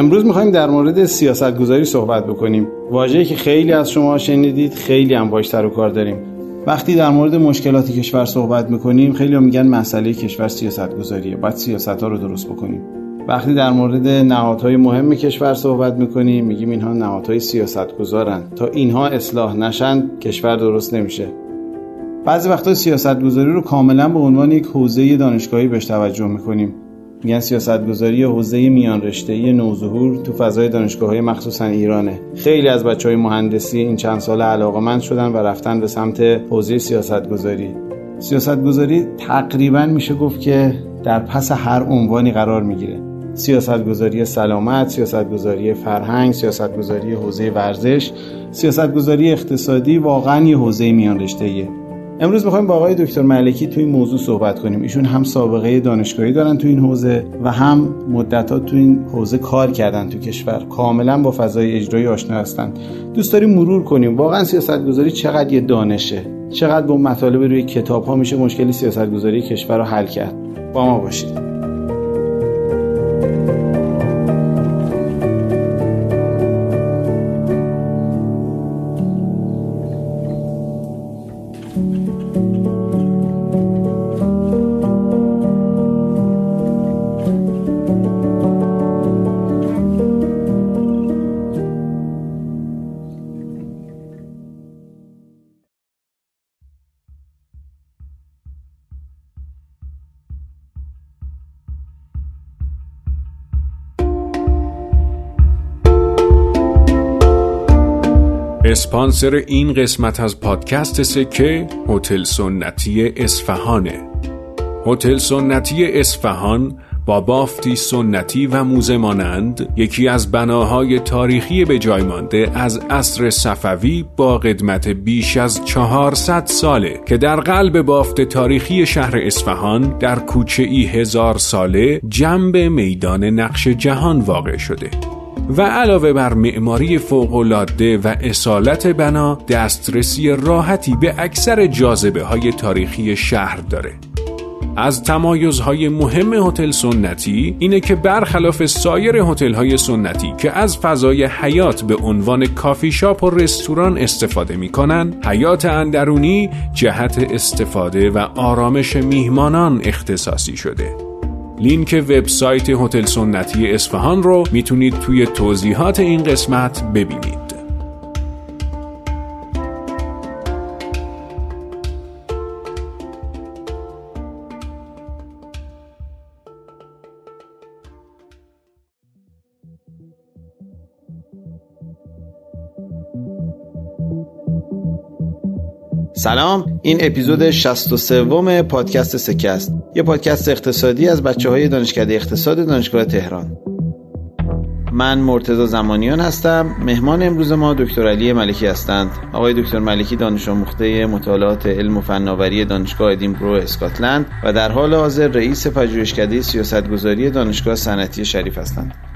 امروز می‌خوایم در مورد سیاست گذاری صحبت بکنیم. واژه‌ای که خیلی از شما شنیدید خیلی هم باش و کار داریم. وقتی در مورد مشکلات کشور صحبت می‌کنیم خیلی هم میگن مسئله کشور سیاست گذاریه باید سیاست ها رو درست بکنیم. وقتی در مورد نهادهای مهم کشور صحبت می‌کنیم میگیم اینها نهادهای سیاست گذارن تا اینها اصلاح نشن کشور درست نمیشه. بعضی وقتا سیاست گذاری رو کاملا به عنوان یک حوزه دانشگاهی بهش توجه می‌کنیم. میگن سیاست گذاری حوزه میان رشته نوظهور تو فضای دانشگاه های مخصوصا ایرانه. خیلی از بچه های مهندسی این چند سال علاقمند شدن و رفتن به سمت حوزه سیاست گذاری سیاست گذاری تقریبا میشه گفت که در پس هر عنوانی قرار می‌گیره. سیاستگذاری سلامت، سیاستگذاری فرهنگ، سیاستگذاری حوزه ورزش، سیاستگذاری اقتصادی واقعا یه حوزه میان رشته‌ایه. امروز می‌خوایم با آقای دکتر ملکی تو این موضوع صحبت کنیم. ایشون هم سابقه دانشگاهی دارن تو این حوزه و هم مدتها تو این حوزه کار کردن تو کشور. کاملا با فضای اجرایی آشنا هستن. دوست داریم مرور کنیم. واقعا سیاستگذاری چقدر یه دانشه. چقدر با مطالب روی کتاب ها میشه مشکلی سیاستگذاری کشور رو حل کرد. با ما باشید. اسپانسر این قسمت از پادکست سکه هتل سنتی اصفهانه. هتل سنتی اصفهان با بافتی سنتی و موزه مانند یکی از بناهای تاریخی به جای مانده از عصر صفوی با قدمت بیش از 400 ساله که در قلب بافت تاریخی شهر اصفهان در کوچه ای هزار ساله جنب میدان نقش جهان واقع شده. و علاوه بر معماری فوقالعاده و اصالت بنا دسترسی راحتی به اکثر جاذبه های تاریخی شهر داره. از تمایزهای مهم هتل سنتی اینه که برخلاف سایر هتل‌های سنتی که از فضای حیات به عنوان کافی شاپ و رستوران استفاده می‌کنن حیات اندرونی جهت استفاده و آرامش میهمانان اختصاصی شده. لینک وبسایت هتل سنتی اصفهان رو می‌تونید توی توضیحات این قسمت ببینید. سلام این اپیزود 63 پادکست سکه است یه پادکست اقتصادی از بچه های دانشکده اقتصاد دانشگاه تهران. من مرتضی زمانیان هستم مهمان امروز ما دکتر علی ملکی هستند. آقای دکتر ملکی دانش آموخته مطالعات علم و فناوری دانشگاه ادینبرو اسکاتلند و در حال حاضر رئیس پژوهشکده سیاستگذاری دانشگاه صنعتی شریف هستند.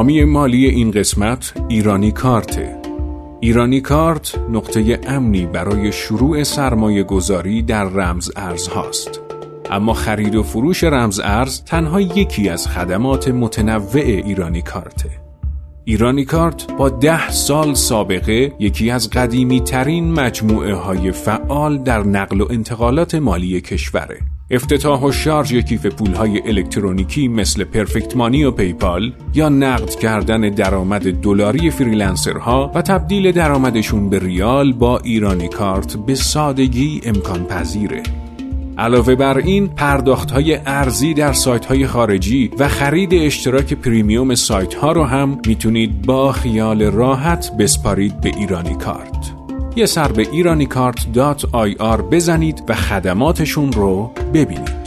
حامی مالی این قسمت ایرانی کارت. ایرانی کارت نقطه امنی برای شروع سرمایه گذاری در رمز ارز هاست. اما خرید و فروش رمز ارز تنها یکی از خدمات متنوع ایرانی کارته. ایرانی کارت با ده سال سابقه یکی از قدیمی ترین مجموعه های فعال در نقل و انتقالات مالی کشوره. افتتاح و شارژ کیف پولهای الکترونیکی مثل پرفکت مانی و پیپال یا نقد کردن درآمد دلاری فریلنسرها و تبدیل درآمدشون به ریال با ایرانی کارت به سادگی امکان پذیره. علاوه بر این پرداخت های ارزی در سایت های خارجی و خرید اشتراک پریمیوم سایت ها رو هم می‌تونید با خیال راحت بسپارید به ایرانی کارت. یه سر به ایرانیکارت.ir بزنید و خدماتشون رو ببینید.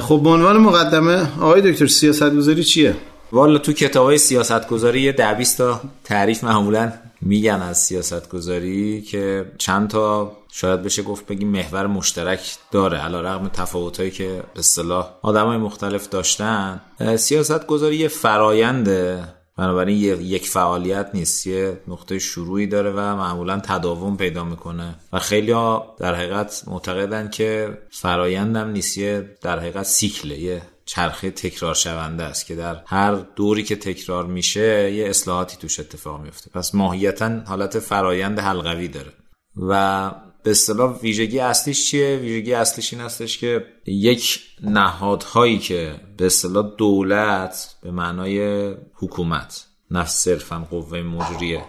خب به عنوان مقدمه آقای دکتر سیاست گذاری چیه؟ والا تو کتاب های سیاست گذاری یه تا تعریف معمولا میگن از سیاست گذاری که چند تا شاید بشه گفت بگیم محور مشترک داره علا رقم تفاوت که به اصطلاح آدم های مختلف داشتن. سیاست گذاری یه فراینده بنابراین یک فعالیت نیست یه نقطه شروعی داره و معمولا تداوم پیدا می‌کنه. و خیلی ها در حقیقت معتقدن که فرایندم نیست یه در حقیقت سیکله یه چرخه تکرار شونده است که در هر دوری که تکرار میشه یه اصلاحاتی توش اتفاق میفته. پس ماهیتا حالت فرایند حلقوی داره. و به اصطلاح ویژگی اصلیش چیه؟ ویژگی اصلیش این هستش که یک نهادهایی که به اصطلاح دولت به معنای حکومت نه صرفا قوه مجریه.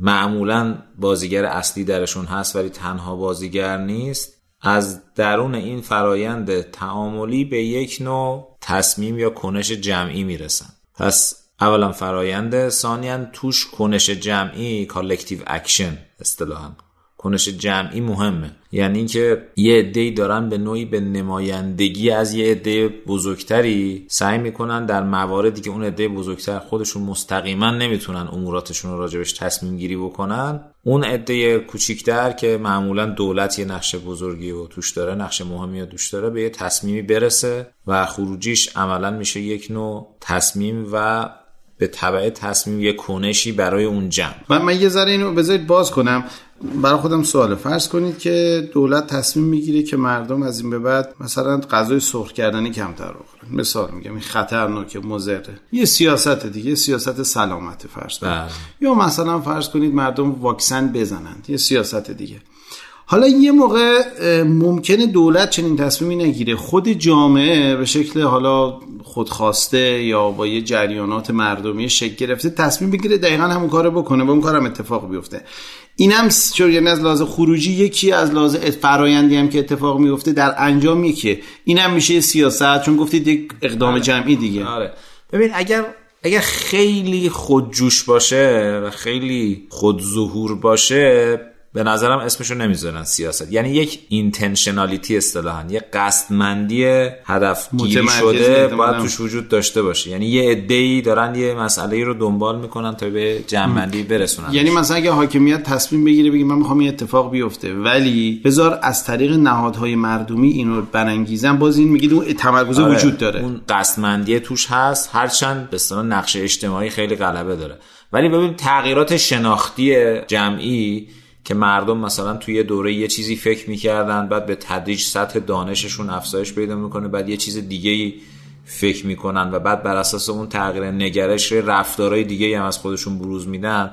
معمولا بازیگر اصلی درشون هست ولی تنها بازیگر نیست. از درون این فرایند تعاملی به یک نوع تصمیم یا کنش جمعی می‌رسن. پس اولا فرایند ثانیا توش کنش جمعی collective action اصطلاحا. کنش جمعی مهمه. یعنی اینکه یه عده‌ای دارن به نوعی به نمایندگی از یه عده بزرگتری سعی می‌کنن در مواردی که اون عده بزرگتر خودشون مستقیما نمی‌تونن اموراتشون رو راجبش تصمیم گیری بکنن اون عده کوچیکتر که معمولا دولت یه نقش بزرگی و توش داره نقش مهمی و توش داره به یه تصمیمی برسه و خروجیش عملا میشه یک نوع تصمیم و به طبع تصمیم یه کنشی برای اون جمع. من, من یه ذره اینو بذارید باز کنم. برای خودم سوال. فرض کنید که دولت تصمیم می‌گیره که مردم از این به بعد مثلا غذای سرخ کردنی کمتر بخورن. مثال میگم این خطرناکه مضره یه سیاست دیگه سیاست سلامت فرض کنید. بله. یا مثلا فرض کنید مردم واکسن بزنند. یه سیاست دیگه. حالا یه موقع ممکنه دولت چنین تصمیمی نگیره. خود جامعه به شکل حالا خودخواسته یا با یه جریانات مردمی شکل گرفته تصمیم بگیره دقیقا همون کارو بکنه و اون کارم اتفاق بیفته. اینم چون یعنی از لحاظ خروجی یکی از لحاظ فرایندی هم که اتفاق میفته در انجام یکیه اینم میشه سیاست چون گفتید یک اقدام آره. جمعی دیگه. آره. ببین اگر اگر خیلی خودجوش باشه و خیلی خودظهور باشه به نظرم اسمشو نمی‌ذارن سیاست. یعنی یک اینتنشنالیتی اصطلاحا یه قصدمندی هدف گیری شده باید توش وجود داشته باشه. یعنی یه عده‌ای دارن یه مسئله رو دنبال می‌کنن تا به جنبندی برسونن. یعنی مثلا اگه حاکمیت تصمیم بگیره بگه من می‌خوام این اتفاق بیفته ولی بذار از طریق نهادهای مردمی اینو برانگیزن باز این میگید اون تمرکز آره. وجود داره. اون قصدمندی توش هست هرچند به اصطلاح نقش اجتماعی خیلی غلبه داره. ولی ببین تغییرات شناختی جمعی که مردم مثلا توی دوره یه چیزی فکر می‌کردن بعد به تدریج سطح دانششون افزایش پیدا می‌کنه بعد یه چیز دیگه فکر می‌کنن و بعد بر اساس اون تغییر نگرش رفتارهای دیگه هم از خودشون بروز میدن.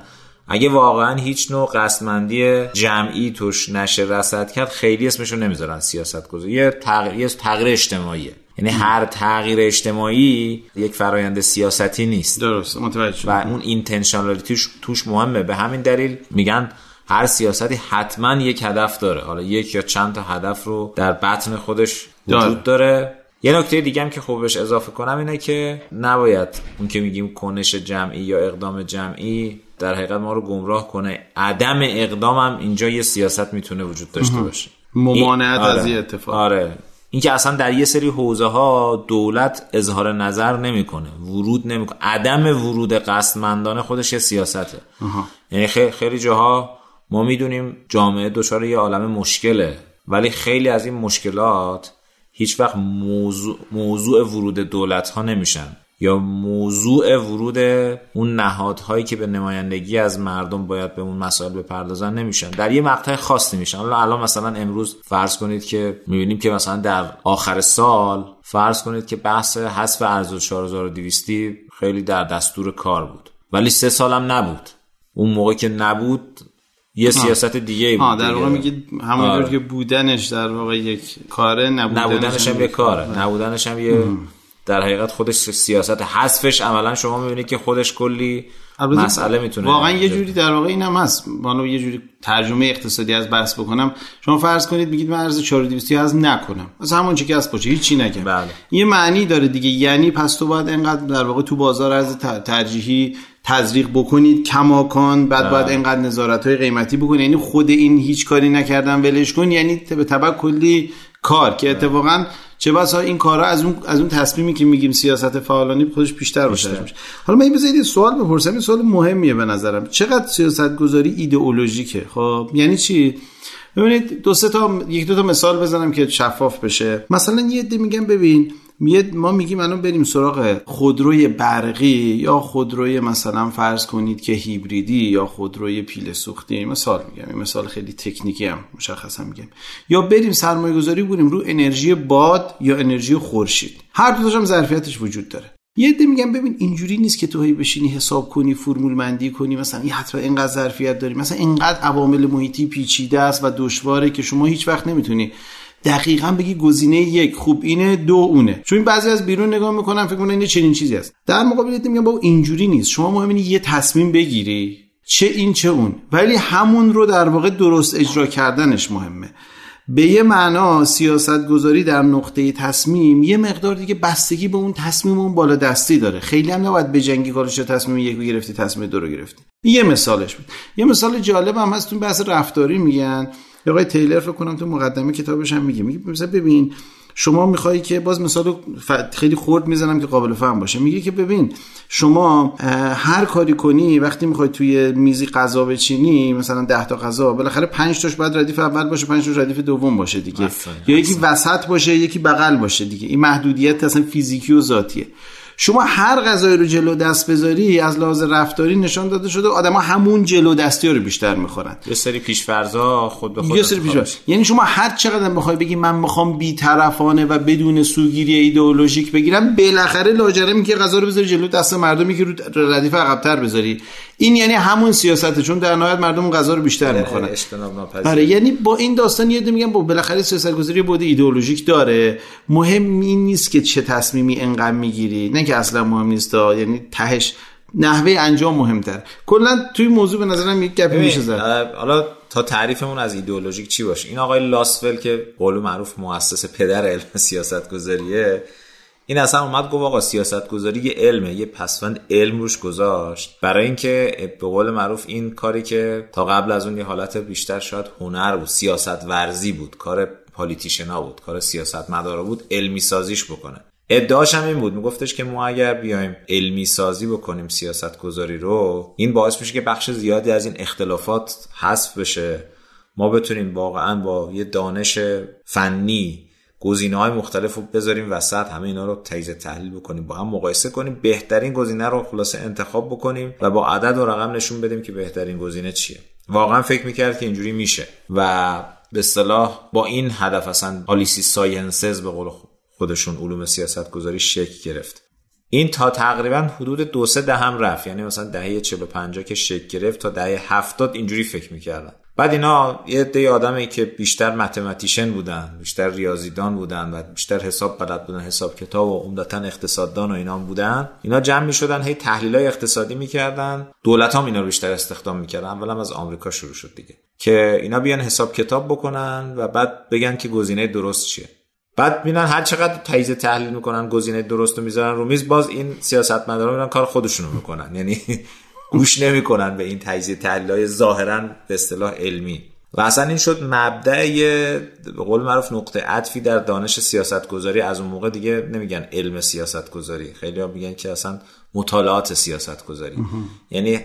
اگه واقعا هیچ نوع قصدمندی جمعی توش نشه رسد کرد خیلی اسمشو نمی‌ذارن سیاست گذاری یه تغییر, تغییر اجتماعیه. یعنی هر تغییر اجتماعی یک فرایند سیاستی نیست. درست متوجه و اون اینتنشنالیتی توش مهمه. به همین دلیل میگن هر سیاستی حتما یک هدف داره. حالا یک یا چند تا هدف رو در بطن خودش وجود داره. یه نکته دیگه هم که خوبش اضافه کنم اینه که نباید اون که میگیم کنش جمعی یا اقدام جمعی در حقیقت ما رو گمراه کنه. عدم اقدام هم اینجا یه سیاست می‌تونه وجود داشته باشه. ممانعت از آره. اتفاق. آره. اینکه اصلا در یه سری حوزه ها دولت اظهار نظر نمی‌کنه ورود نمی‌کنه. عدم ورود قصدمندانه خودش یه سیاسته. یعنی خیلی جاها ما می‌دونیم جامعه دچار یه عالم مشکله ولی خیلی از این مشکلات هیچ وقت موضوع, موضوع ورود دولت ها نمیشن یا موضوع ورود اون نهادهایی که به نمایندگی از مردم باید به اون مسائل بپردازن نمیشن. در یه مقطع خاصی میشن. حالا الان مثلا امروز فرض کنید که می‌بینیم که مثلا در آخر سال فرض کنید که بحث حذف ارز 4200 خیلی در دستور کار بود. ولی سه سالم نبود. اون موقع که نبود یه سیاست دیگه بود در واقع میگید همونجور. که بودنش در واقع یک کاره نبودنش, نبودنش هم, یک کاره. نبودنش هم یه در حقیقت خودش سیاست حذفش عملا شما می‌بینید که خودش کلی مسئله می‌تونه واقعا یه جوری در واقع این هم هست. من یه جوری ترجمه اقتصادی از بحث بکنم. شما فرض کنید بگید من ارز 4200 از نکنم. از همون چی که از باشه هیچی نگم بله. یه معنی داره دیگه. یعنی پس تو باید انقدر در واقع تو بازار ارز ترجیحی تزریق بکنید کماکان بعد باید بله. انقدر نظارت های قیمتی بکنید. یعنی خود این هیچ کاری نکردن ولش کن. یعنی به تبع کلی کار که اتفاقا چه بسا این کارا از اون از اون تصمیمی که میگیم سیاست فعالانی خودش بیشتر باشه. حالا من بذارید سوال بپرسم. این سوال مهمیه به نظرم. چقدر سیاست گذاری ایدئولوژیکه؟ خب یعنی چی؟ ببینید دو سه تا یک دو تا مثال بزنم که شفاف بشه. مثلا یه عده میگن ببین ما میگیم الان بریم سراغ خودروی برقی یا خودروی مثلا فرض کنید که هیبریدی یا خودروی پیل سوختی مثال میگم این مثال خیلی تکنیکی هم مشخصا میگم. یا بریم سرمایه گذاری بودیم رو انرژی باد یا انرژی خورشید. هر دو هم ظرفیتش وجود داره. یه عده میگم ببین اینجوری نیست که تو هی بشینی حساب کنی فرمول مندی کنی مثلا یه حتما اینقدر ظرفیت داری. مثلا اینقدر عوامل محیطی پیچیده است و دشواره که شما هیچ وقت نمی‌تونی دقیقا بگی گزینه یک خوب اینه دو اونه. چون بعضی از بیرون نگاه می‌کنن فکر کنن این چنین چیزی است. در مقابل میگم با اینجوری نیست. شما مهم یه تصمیم بگیری چه این چه اون. ولی همون رو در واقع درست اجرا کردنش مهمه. به یه معنا سیاست گذاری در نقطه تصمیم یه مقدار دیگه بستگی به اون تصمیم اون بالا دستی داره. خیلی هم نباید جنگی کارش تصمیم یک رو گرفتی تصمیم دو رو گرفتی. یه مثالش بود. یه مثال جالب هم هست تو بحث رفتاری میگن. آقای تیلر فکر کنم تو مقدمه کتابش هم میگه. میگه مثلا ببین شما میخوایی که باز مثال خیلی خورد می‌زنم که قابل فهم باشه. میگه که ببین شما هر کاری کنی وقتی می‌خوای توی میزی غذا بچینی مثلا 10 تا غذا بالاخره 5 تاش باید ردیف اول باشه 5 تاش ردیف دوم باشه دیگه. یا یکی وسط باشه یکی بغل باشه دیگه. این محدودیت اصلا فیزیکی و ذاتیه. شما هر غذای رو جلو دست بذاری از لحاظ رفتاری نشان داده شده آدما همون جلو دستی رو بیشتر می‌خورن. یه سری پیشفرزا خود به خود یه سری پیشفرز یعنی شما هر چقدر بخوای بگی من می‌خوام بی‌طرفانه و بدون سوگیری ایدئولوژیک بگیرم بالاخره لاجرم که غذا رو بذاری جلو دست مردمی که رو ردیف عقب‌تر بذاری. این یعنی همون سیاسته چون در نهایت مردم غذا رو بیشتر می‌خورن. آره یعنی با این داستان یه میگم با بالاخره سیاست گذاری بود ایدئولوژیک داره. مهم این نیست که چه تصمیمی انقدر می‌گیری. نه که اصلا مهم نیست یعنی تهش نحوه انجام مهمتر کلا توی موضوع به نظرم یک گپی میشه زد. حالا تا تعریفمون از ایدئولوژیک چی باشه؟ این آقای لاسفل که قول معروف مؤسس پدر علم سیاست گذاریه این اصلا اومد گفت آقا سیاست گذاری یه علمه یه پسوند علم روش گذاشت. برای اینکه به قول معروف این کاری که تا قبل از اون یه حالت بیشتر شاید هنر بود سیاست ورزی بود کار پالیتیشنا بود کار سیاست مدارا بود علمی سازیش بکنه. ادعاش هم این بود میگفتش که ما اگر بیایم علمی سازی بکنیم سیاست گذاری رو این باعث میشه که بخش زیادی از این اختلافات حذف بشه. ما بتونیم واقعا با یه دانش فنی گزینه های مختلف رو بذاریم وسط همه اینا رو تجزیه تحلیل بکنیم با هم مقایسه کنیم. بهترین گزینه رو خلاصه انتخاب بکنیم و با عدد و رقم نشون بدیم که بهترین گزینه چیه. واقعا فکر می‌کرد که اینجوری میشه و به اصطلاح با این هدف اصلا آلیسی ساینسز به قول خودشون علوم سیاست گذاری شکل گرفت. این تا تقریبا حدود دو سه دهم رفت. یعنی مثلا دهه 45 که شکل گرفت تا دهه 70 اینجوری فکر می‌کردن. بعد اینا یه عده آدمی که بیشتر متمتیشن بودن بیشتر ریاضیدان بودن و بیشتر حساب بلد بودن حساب کتاب و عمدتا اقتصاددان و اینا بودن. اینا جمع می شدن هی تحلیل های اقتصادی می‌کردن. دولت هم اینا رو بیشتر استخدام می‌کردن. اولا از آمریکا شروع شد دیگه. که اینا بیان حساب کتاب بکنن و بعد بگن که گزینه درست چیه. بعد میرن هر چقدر تایید تحلیل می‌کنن گزینه درست رو می‌ذارن رو میز باز این سیاستمدارا میرن کار خودشونو می‌کنن. یعنی گوش نمی‌کنن به این تجزیه تحلیل های ظاهرا به اصطلاح علمی. و اصلا این شد مبدع به قول معروف نقطه عطفی در دانش سیاست گذاری از اون موقع دیگه نمیگن علم سیاست گذاری خیلی ها میگن که اصلا مطالعات سیاست گذاری یعنی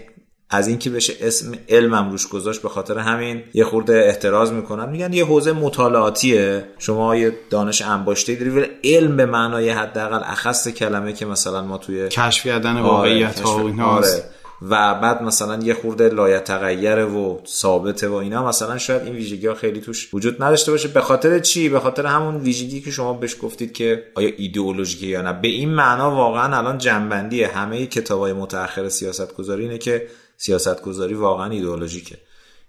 از اینکه بشه اسم علمم روش گذاشت به خاطر همین یه خورده احتراز می‌کنن. میگن یه حوزه مطالعاتیه. شما یه دانش انباشته داری. ولی علم به معنای حداقل اخص کلمه که مثلا ما توی کشف کردن آره، واقعیت ها و. و بعد مثلا یه خورده لایتغیره و ثابته و اینا مثلا شاید این ویژگی ها خیلی توش وجود نداشته باشه. به خاطر چی؟ به خاطر همون ویژگی که شما بهش گفتید که آیا ایدئولوژیکه یا نه. به این معنا واقعا الان جنبندی همه کتابای متأخر سیاست گذاری اینه که سیاست گذاری واقعا ایدئولوژیکه.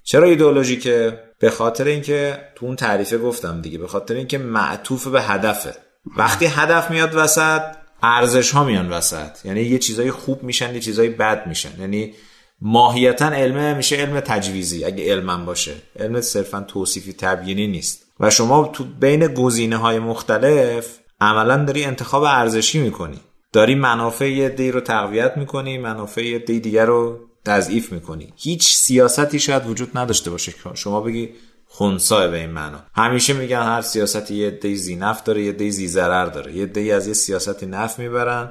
چرا ایدئولوژیکه؟ به خاطر اینکه تو اون تعریفه گفتم دیگه. به خاطر اینکه معطوف به هدفه. وقتی هدف میاد وسط ارزش ها میان وسط. یعنی یه چیزای خوب میشن یه چیزای بد میشن. یعنی ماهیتا علمه میشه علم تجویزی اگه علمم باشه. علم صرفا توصیفی تبیینی نیست. و شما تو بین گزینه های مختلف عملا داری انتخاب ارزشی می‌کنی. داری منافع یه دی رو تقویت می‌کنی منافع یه دی دیگر رو تضعیف می‌کنی. هیچ سیاستی شاید وجود نداشته باشه. شما بگی خونسا به این معنا. همیشه میگن هر سیاستی یه دی زینف داره یه دی زی ضرر داره. یه دی از یه سیاستی نف می‌برن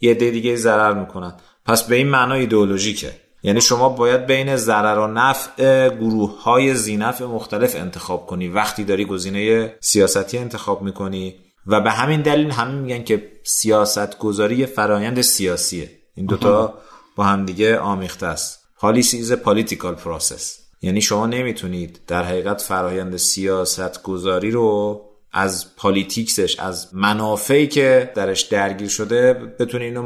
یه دی دیگه ضرر می‌کنن. پس به این معنا ایدئولوژیکه. یعنی شما باید بین ضرر و نفع گروه های زینف مختلف انتخاب کنی. وقتی داری گزینه سیاستی انتخاب می‌کنی و به همین دلیل همین میگن که سیاست گذاری فرایند سیاسیه. این دوتا با همدیگه آمیخته است. پالیسی is a political process. یعنی شما نمی‌تونید در حقیقت فرایند سیاست گذاری رو از پالیتیکسش از منافعی که درش درگیر شده بتونی اینو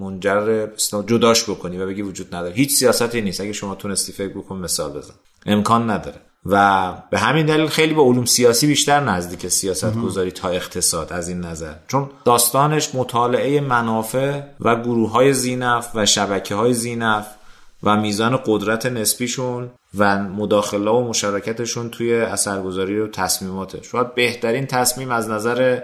منجر جداش بکنی و بگی وجود نداره. هیچ سیاستی نیست. اگه شما تونستی فکر بکن مثال بزن. امکان نداره. و به همین دلیل خیلی با علوم سیاسی بیشتر نزدیک سیاست گذاری تا اقتصاد از این نظر. چون داستانش مطالعه منافع و گروه های زینف و شبکه های زینف و میزان قدرت نسبیشون و مداخله و مشارکتشون توی اثرگذاری و تصمیماته. شاید بهترین تصمیم از نظر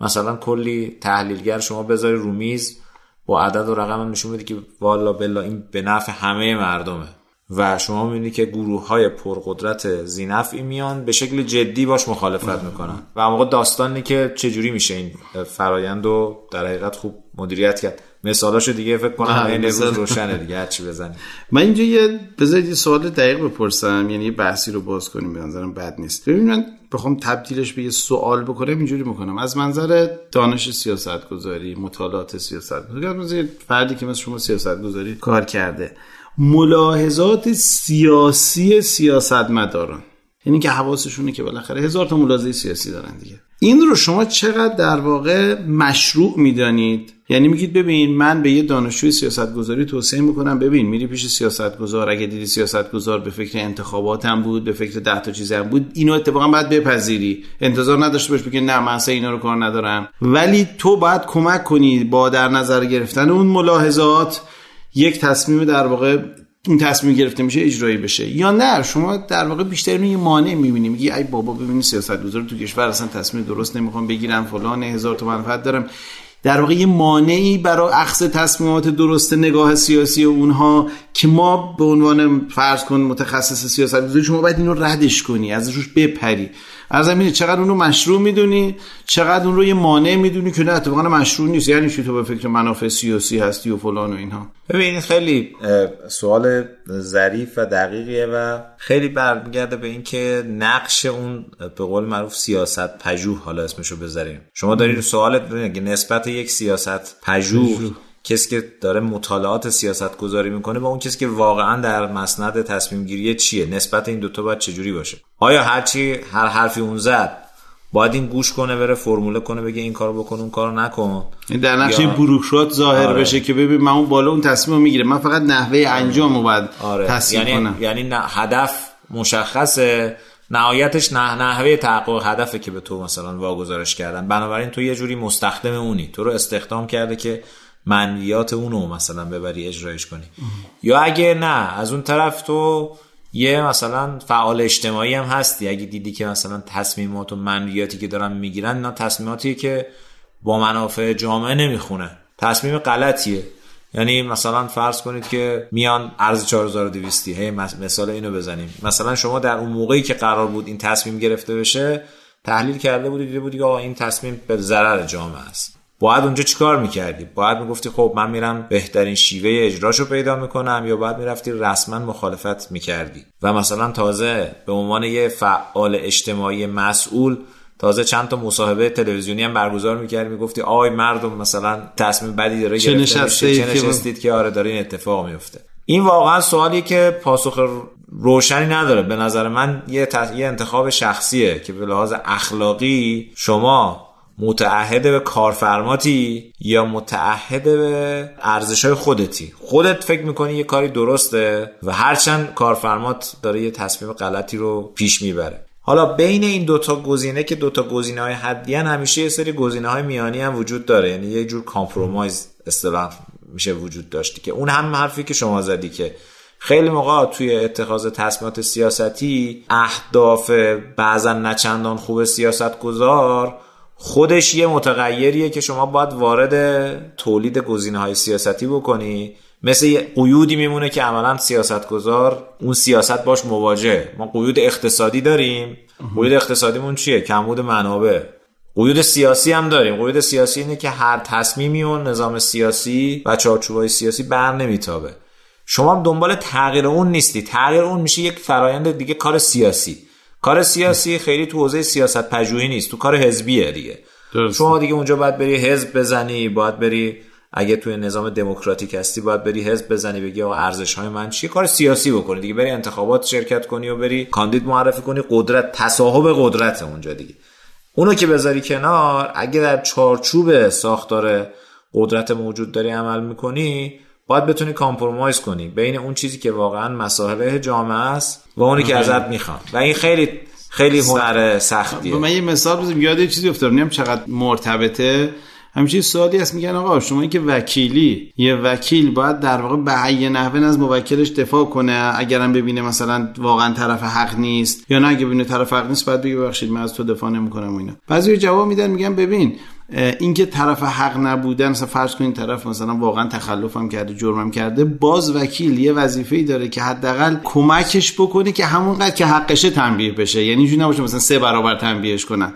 مثلا کلی تحلیلگر شما بذاری رو میز با عدد و رقم نشون بده که والا بلا این به نفع همه مردمه. و شما می‌بینید که گروه های پرقدرت زینفعی میان به شکل جدی باش مخالفت می‌کنن. و موقع داستانی که چجوری میشه این فرایند رو در حقیقت خوب مدیریت کرد. مثالاشو دیگه فکر کنم این روز روشنه دیگه هرچی بزنی. من اینجا یه بذارید یه سوال دقیق بپرسم یعنی یه بحثی رو باز کنیم به نظرم بد نیست. ببین من بخوام تبدیلش به یه سوال بکنم اینجوری می‌کنم. از منظر دانش سیاست گذاری مطالعات سیاست گذاری فردی که مثل شما سیاست گذاری کار کرده ملاحظات سیاسی سیاستمداران. یعنی که حواسشونه که بالاخره هزار تا ملاحظه سیاسی دارن دیگه. این رو شما چقدر در واقع مشروع می‌دانید؟ یعنی میگید ببین من به یه دانشجوی سیاستگذاری توصیه می‌کنم ببین میری پیش سیاستگزار اگه دیدی سیاستگزار به فکر انتخاباتم بود به فکر ده تا چیزی هم بود اینو اتفاقا باید بپذیری. انتظار نداشته باش بگی نه من اصلا اینا رو کار ندارم. ولی تو باید کمک کنی با در نظر گرفتن اون ملاحظات یک تصمیم در واقع این تصمیم گرفته میشه اجرایی بشه. یا نه شما در واقع بیشتر یه مانع می‌بینی. میگی ای بابا ببینی سیاست گذار تو کشور اصلا تصمیم درست نمی‌خوام بگیرم فلان هزار تا منفعت دارم. در واقع یه مانعی برای اخذ تصمیمات درست نگاه سیاسی اونها که ما به عنوان فرض کن متخصص سیاست شما باید اینو ردش کنی ازش بپری. از زمینه چقدر اون رو مشروع می‌دونی چقدر اون رو یه مانع می‌دونی که نه اتفاقا مشروع نیست. یعنی چی تو به فکر منافع سیاسی هستی و فلان و اینها؟ ببینید خیلی سوال ظریف و دقیقیه و خیلی برمیگرده به اینکه نقش اون به قول معروف سیاست پژوه حالا اسمشو بذاریم. شما دارید سوالت نسبت یک سیاست پژوه. کسی که داره مطالعات سیاست گذاری می‌کنه با اون کسی که واقعا در مسند تصمیم گیری چیه؟ نسبت این دوتا باید چجوری باشه؟ آیا هرچی هر حرفی اون زد باید این گوش کنه بره فرموله کنه بگه این کارو بکن اون کارو نکن؟ این در نقش یا... بروکرات ظاهر آره. بشه که ببین من اون بالا اون تصمیم می‌گیره من فقط نحوه انجام رو باید آره. تصمیم یعنی کنم. یعنی هدف مشخصه. نهایتش نه نحوه تحقق هدفه که به تو مثلا واگذارش کردن. بنابراین تو یه جوری مستخدم اونی. تو رو استخدام کرده که منویات اونو مثلا ببری اجرایش کنی. یا اگه نه از اون طرف تو یه مثلا فعال اجتماعی هم هستی. اگه دیدی که مثلا تصمیمات و منویاتی که دارن می‌گیرن اینا تصمیماتی که با منافع جامعه نمی‌خونه. تصمیم غلطیه. یعنی مثلا فرض کنید که میان ارز 4200 هی مثال اینو بزنیم. مثلا شما در اون موقعی که قرار بود این تصمیم گرفته بشه تحلیل کرده بودید دیده بودی آقا این تصمیم به ضرر جامعه است. باید اونجا چیکار می‌کردی؟ باید می‌گفتی خب من میرم بهترین شیوه اجراشو پیدا می‌کنم یا باید می‌رفتی رسما مخالفت می‌کردی؟ و مثلا تازه به عنوان یه فعال اجتماعی مسئول تازه چند تا مصاحبه تلویزیونی هم برگزار می‌کردی می‌گفتی آی مردم مثلا تصمیم بدی داره چه نشستید که آره داره این اتفاق میفته این واقعا سوالی که پاسخ روشنی نداره. به نظر من یه, یه انتخاب شخصیه که به لحاظ اخلاقی شما متعهد به کارفرماتی یا متعهد به ارزش های خودتی. خودت فکر می‌کنی یه کاری درسته و هرچند کارفرمات داره یه تصمیم غلطی رو پیش می‌بره. حالا بین این دوتا گزینه که دوتا گزینه های حدی همیشه یه سری گزینه های میانی هم وجود داره. یعنی یه جور compromise اصطلاح میشه وجود داشتی که اون هم حرفی که شما زدی که خیلی موقع توی اتخاذ تصمیمات سیاستی اهداف بعضا نچندان خوب سیاست گذار خودش یه متغیریه که شما باید وارد تولید گزینه های سیاستی بکنی. مثل قیودی میمونه که عملا سیاستگزار اون سیاست باش مواجه ما قیود اقتصادی داریم. قیود اقتصادیمون چیه؟ کمبود منابع. قیود سیاسی هم داریم. قیود سیاسی اینه که هر تصمیمی اون نظام سیاسی و چارچوبای سیاسی بر نمیتابه. شما دنبال تغییر اون نیستی. تغییر اون میشه یک فرایند دیگه کار سیاسی. کار سیاسی خیلی تو حوزه سیاست پژوهی نیست تو کار حزبیه دیگه. شما دیگه اونجا باید بری حزب بزنی باید بری اگه توی نظام دموکراتیک هستی باید بری حزب بزنی بگی آقا ارزش های من چیه کار سیاسی بکنی دیگه. بری انتخابات شرکت کنی و بری کاندید معرفی کنی قدرت تصاحب قدرت اونجا دیگه. اونو که بذاری کنار اگه در چارچوب ساختار قدرت موجود داری عمل می‌کنی باید بتونی compromise کنی بین اون چیزی که واقعا مسائل جامعه است و اونی که ازت می‌خوان و این خیلی خیلی هنر سختیه. من یه مثال بزنم یاد یه چیزی افتادم. چقدر مرتبطه. همیشه سوالی هست. میگن آقا شما که وکیلی یه وکیل باید در واقع به یه نحوه از موکلش دفاع کنه. اگرم ببینه مثلا واقعا طرف حق نیست یا نه اگه ببینه طرف حق نیست بعد بگه ببخشید من از تو دفاع نمی‌کنم و اینا. بعضی جواب میدن میگن ببین اینکه طرف حق نبودن مثلا فرض کنین طرف مثلا واقعا تخلفم کرده جرمم کرده باز وکیل یه وظیفه‌ای داره که حداقل کمکش بکنه که همونقدر که حقشه تنبیه بشه. یعنی اینجوری نباشه مثلا سه برابر تنبیهش کنن.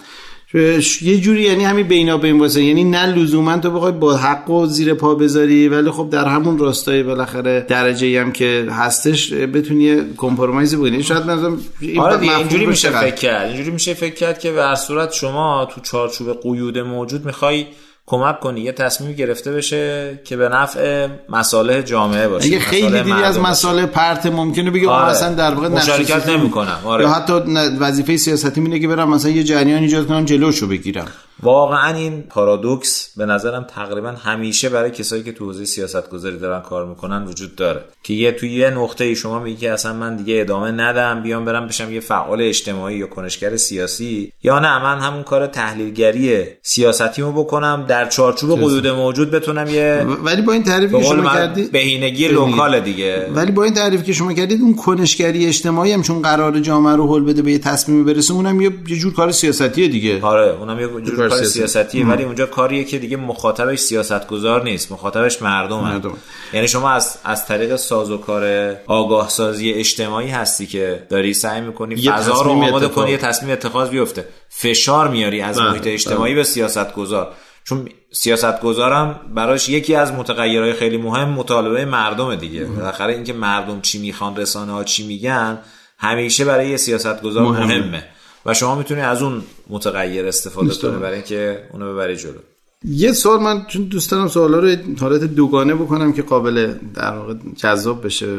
یه جوری یعنی همین بینا بین واسه یعنی نه لزوما تو بخوای با حق و زیر پا بذاری ولی خب در همون راستای بالاخره درجه هم که هستش بتونی کمپرومایز بکنی شاید مثلا آره اینجوری میشه فکر کرد. اینجوری میشه فکر کرد که به هر صورت شما تو چارچوب قیود موجود می‌خوای کمک کنی یه تصمیم گرفته بشه که به نفع مصالح جامعه باشه اگه خیلی دیدی از مسائل پرت ممکنه بگه آره. اصلا در واقع مشارکت نمی‌کنم آره. یا حتی وظیفه سیاستی اینه که برم مثلا یه جریان ایجاد کنم جلوشو بگیرم واقعا این پارادوکس به نظرم تقریبا همیشه برای کسایی که تو حوزه سیاست گذاری دارن کار می‌کنن وجود داره. که یه توی یه نقطه ای شما میگی که اصلا من دیگه ادامه ندم بیام برم بشم یه فعال اجتماعی یا کنشگر سیاسی. یا نه من همون کار تحلیلگری سیاستیمو بکنم در چارچوب قیود موجود بتونم یه ولی با این تعریفی که شما کردید بهینگی لوکال دیگه. ولی با این تعریفی که شما کردید اون کنشگری اجتماعی هم چون قرار جامعه رو هول بده به یه تصمیم برسه اونم یه جور کار سیاسیه دیگه. آره اونم یه جور کار سیاستی ولی اونجا کاریه که دیگه مخاطبش سیاستگزار نیست مخاطبش مردم, مردم. یعنی شما از از طریق سازوکار آگاه سازی اجتماعی هستی که داری سعی می‌کنی فضا رو آماده کنی یه تصمیم اتخاذ بیفته فشار میاری از بله، محیط اجتماعی بله. به سیاستگزار چون سیاستگزارم براش یکی از متغیرهای خیلی مهم مطالبه مردم دیگه بالاخره اینکه مردم چی می‌خوان رسانه ها چی میگن همیشه برای یه سیاستگزار مهمه. مهمه. و شما می‌تونی از اون متغیر استفاده کنی برای اینکه اونو ببری جلو. یه سوال من چون دوست دارم سوالا رو حالت دوگانه بکنم که قابل در واقع جذاب بشه.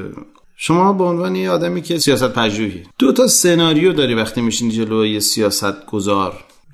شما به عنوان یه آدمی که سیاست پژوهی دو تا سناریو داری وقتی میشینی جلوی سیاست گذار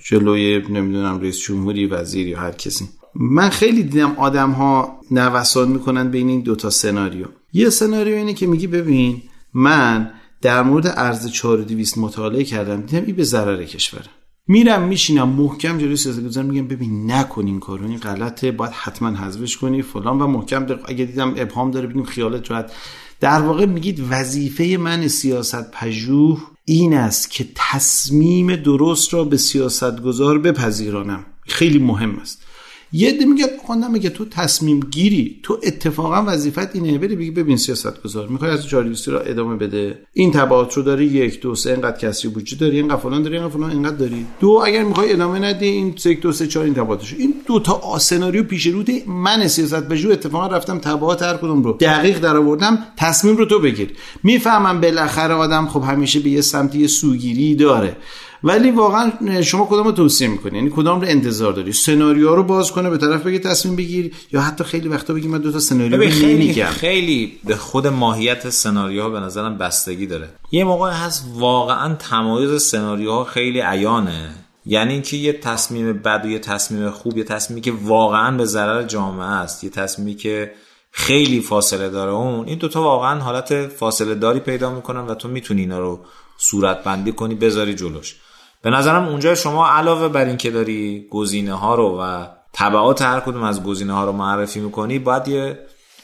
جلوی نمی‌دونم رئیس جمهوری وزیر یا هر کسی. من خیلی دیدم آدم ها نوسان می‌کنن بین این دوتا سناریو. یه سناریو اینه که میگی ببین من در مورد ارز 4200 مطالعه کردم دیدم این به ضرر کشوره میرم میشینم محکم جلوی سیاستگزار میگم ببین نکن این کارو این غلطه باید حتما حذفش کنی فلان و محکم اگه دیدم ابهام داره ببینیم خیالت راحت. در واقع میگید وظیفه من سیاست پژوه این است که تصمیم درست را به سیاستگزار بپذیرانم. خیلی مهم است. یه عده میگه خوندم میگه تو تصمیم گیری تو اتفاقا وظیفت اینه بری بگی ببین سیاست گذار می‌خوای از جاریوسی را ادامه بده. این تبعات رو داری یک دو سه اینقدر کسی وجود داری اینقدر فلان داری اینقدر فلان اینقدر داری. دو اگر می‌خوای ادامه ندی این سه دو سه چهار این تبعاتش این دو تا سناریو پیش روت من سیاست بجو اتفاقا رفتم تبعات هر کدوم رو. دقیق در آوردم تصمیم رو تو بگیر. می‌فهمم بالاخره آدم خب همیشه به یه سمتی سوگیری داره. ولی واقعا شما کدام رو توصیه می‌کنی؟ یعنی کدام رو انتظار داری؟ سناریو رو باز کنه به طرف بگی تصمیم بگیر یا حتی خیلی وقتا بگی من دو تا سناریو خیلی خیلی به خود ماهیت سناریوها به نظرم بستگی داره. یه موقع هست واقعا تمایز سناریوها خیلی عیانه. یعنی اینکه یه تصمیم بد و یه تصمیم خوب یه تصمیمی که واقعا به ضرر جامعه است یه تصمیمی که خیلی فاصله داره. اون این دوتا واقعا حالت فاصله داری پیدا می‌کنن و تو می‌تونی اینا رو صورت بندی کنی بذاری جلوش. به نظرم اونجا شما علاوه بر اینکه داری گزینه ها رو و تبعات هر کدوم از گزینه ها رو معرفی می‌کنی باید یه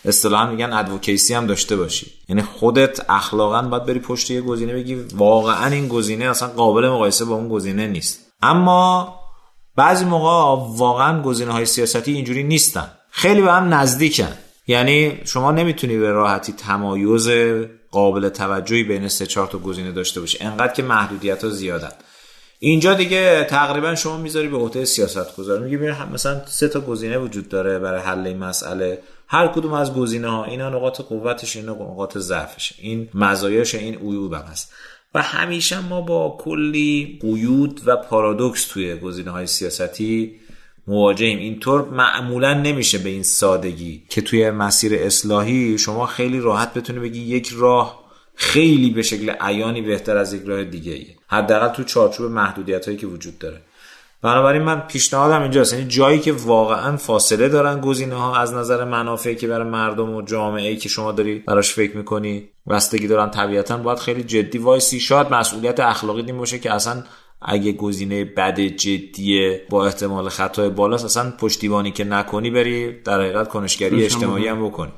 اصطلاحا میگن ادوکیسی هم داشته باشی. یعنی خودت اخلاقا باید بری پشت یه گزینه بگی واقعا این گزینه اصلا قابل مقایسه با اون گزینه نیست. اما بعضی موقع واقعا گزینه های سیاستی اینجوری نیستن. خیلی به هم نزدیکن. یعنی شما نمی‌تونی به راحتی تمایز قابل توجهی بین سه چهار تا گزینه داشته باشی. انقدر که محدودیت ها زیادن. اینجا دیگه تقریبا شما می‌ذاری به عهده سیاست گذار میگی مثلا سه تا گزینه وجود داره برای حل این مسئله. هر کدوم از گزینه ها اینا نقاط قوتش اینا نقاط ضعفش. این مزایاش این عیوب هم هست. و همیشه ما با کلی قیود و پارادوکس توی گزینه های سیاستی مواجهیم. اینطور معمولا نمیشه به این سادگی که توی مسیر اصلاحی شما خیلی راحت بتونی بگی یک راه خیلی به شکل عیانی بهتر از یک راه دیگه ایه حداقل تو چارچوب محدودیت هایی که وجود داره. بنابراین من پیشنهادم اینجاست. یعنی جایی که واقعا فاصله دارن گزینه ها از نظر منافعی که برای مردم و جامعه ای که شما داری براش فکر می‌کنی بستگی دارن طبیعتا باید خیلی جدی وایسی. شاید مسئولیت اخلاقی این باشه که اصلا اگه گزینه بد جدیه با احتمال خطای بالاست اصلا پشتیبانی که نکنی بری در حقیقت کنشگری اجتماعی هم بکنی.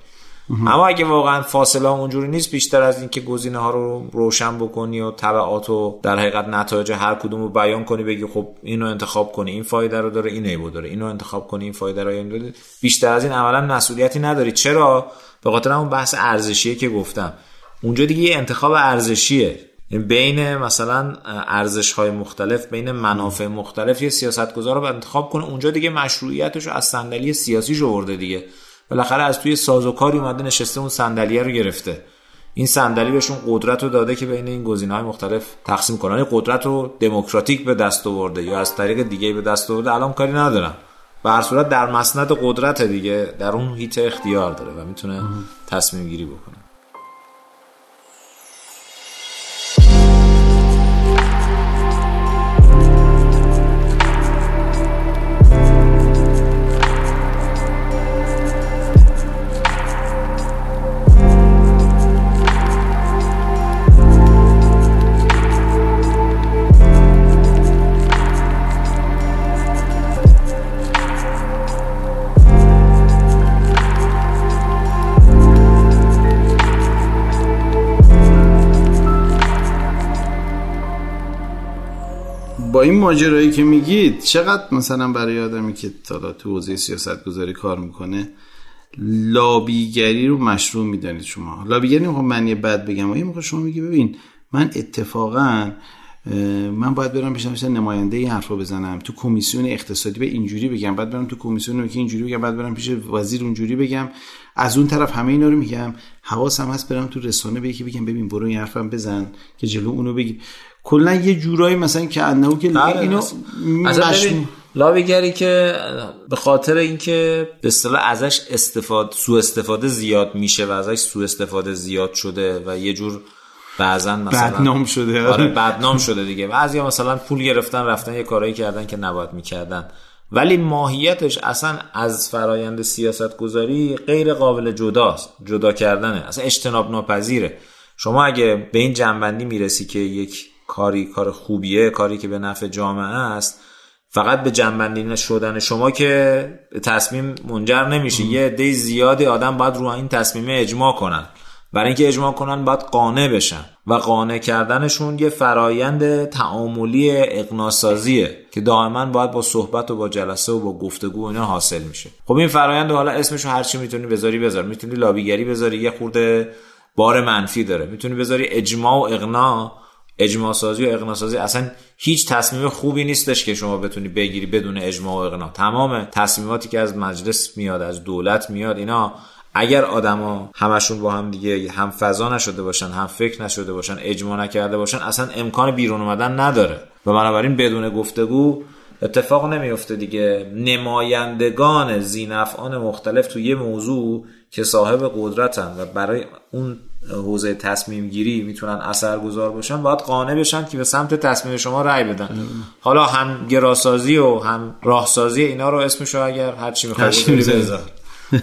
اما اگه واقعا فاصله اونجوری نیست بیشتر از اینکه گزینه ها رو روشن بکنی و تبعات و در حقیقت نتایج هر کدوم رو بیان کنی بگی خب اینو انتخاب کنی این فایده رو داره این عیبو داره اینو انتخاب کنی این فایده رو داره. بیشتر از این عملا مسئولیتی نداری. چرا؟ به خاطر اون بحث ارزشیه که گفتم. اونجا دیگه یه انتخاب ارزشیه. بین مثلا ارزش های مختلف بین منافع مختلف یه سیاستگزار رو انتخاب کنه. اونجا دیگه مشروعیتش رو از صندلی سیاسی ورده دیگه. بالاخره از توی سازوکاری اومده نشسته اون صندلیه رو گرفته. این صندلی بهشون قدرت رو داده که بین این گزینه‌های مختلف تقسیم کنن. یعنی قدرت رو دموکراتیک به دست آورده یا از طریق دیگه به دست آورده. الان کاری ندارم به هر صورت در مسند قدرت دیگه در اون هیت اختیار داره و می‌تونه تصمیم گیری بکنه. ماجرایی که میگید چقدر مثلا برای آدمی که تا تو حوزه سیاست گذاری کار می‌کنه لابیگری رو مشروع می‌دانید شما. لابیگری نمی‌خوام معنی بد بگم و یه شما میگی ببین من اتفاقا من باید برم پیش مثلا نماینده این حرفا بزنم تو کمیسیون اقتصادی به اینجوری بگم بعد برم تو کمیسیون که اینجوری بگم بعد برم پیش وزیر اونجوری بگم. از اون طرف همه اینا رو میگم حواسم هست برم تو رسانه به یکی بگم ببین برو این حرفم بزن که جلو اونو بگی. کلا یه جورایی مثلا که انه که بله، اینو لابیگری که به خاطر اینکه به اصطلاح ازش استفاده سوء استفاده زیاد میشه و ازش سوء استفاده زیاد شده و یه جور بعضا مثلا بدنام شده. آره بدنام شده دیگه. بعضیا مثلا پول گرفتن رفتن یه کارایی کردن که نباید می‌کردن. ولی ماهیتش اصلا از فرایند سیاست گذاری غیر قابل جداست. جدا کردنه. اصلا اجتناب ناپذیره. شما اگه به این جنبندی می‌رسی که یک کاری کار خوبیه کاری که به نفع جامعه است. فقط به جنبندی شدن شما که تصمیم منجر نمیشه. یه عده زیادی آدم باید رو این تصمیم اجماع کنن. برای اینکه اجماع کنن باید قانع بشن. و قانع کردنشون یه فرایند تعاملی اقناسازیه که دائما باید با صحبت و با جلسه و با گفتگو اینا حاصل میشه. خب این فرایند حالا اسمشو هر چی می‌تونی بذاری بذار. می‌تونی لابیگری بذاری یه خورده بار منفی داره. می‌تونی بذاری اجماع و اقناع اجماع سازی و اقناع سازی اصلا هیچ تصمیم خوبی نیستش که شما بتونی بگیری بدون اجماع و اقناع تمام تصمیماتی که از مجلس میاد از دولت میاد اینا اگر آدما همشون با هم دیگه هم فضا نشده باشن هم فکر نشده باشن اجماع نکرده باشن اصلا امکان بیرون اومدن نداره. و بنابراین بدون گفتگو اتفاق نمیفته دیگه. نمایندگان زینفعان مختلف تو یه موضوع که صاحب قدرتن و برای اون حوزه تصمیم گیری می‌تونن اثرگذار باشن باید قانع بشن که به سمت تصمیم شما رأی بدن. حالا هم گراسازی و هم راهسازی اینا رو اسمشو اگر هر چی می‌خوای بذار.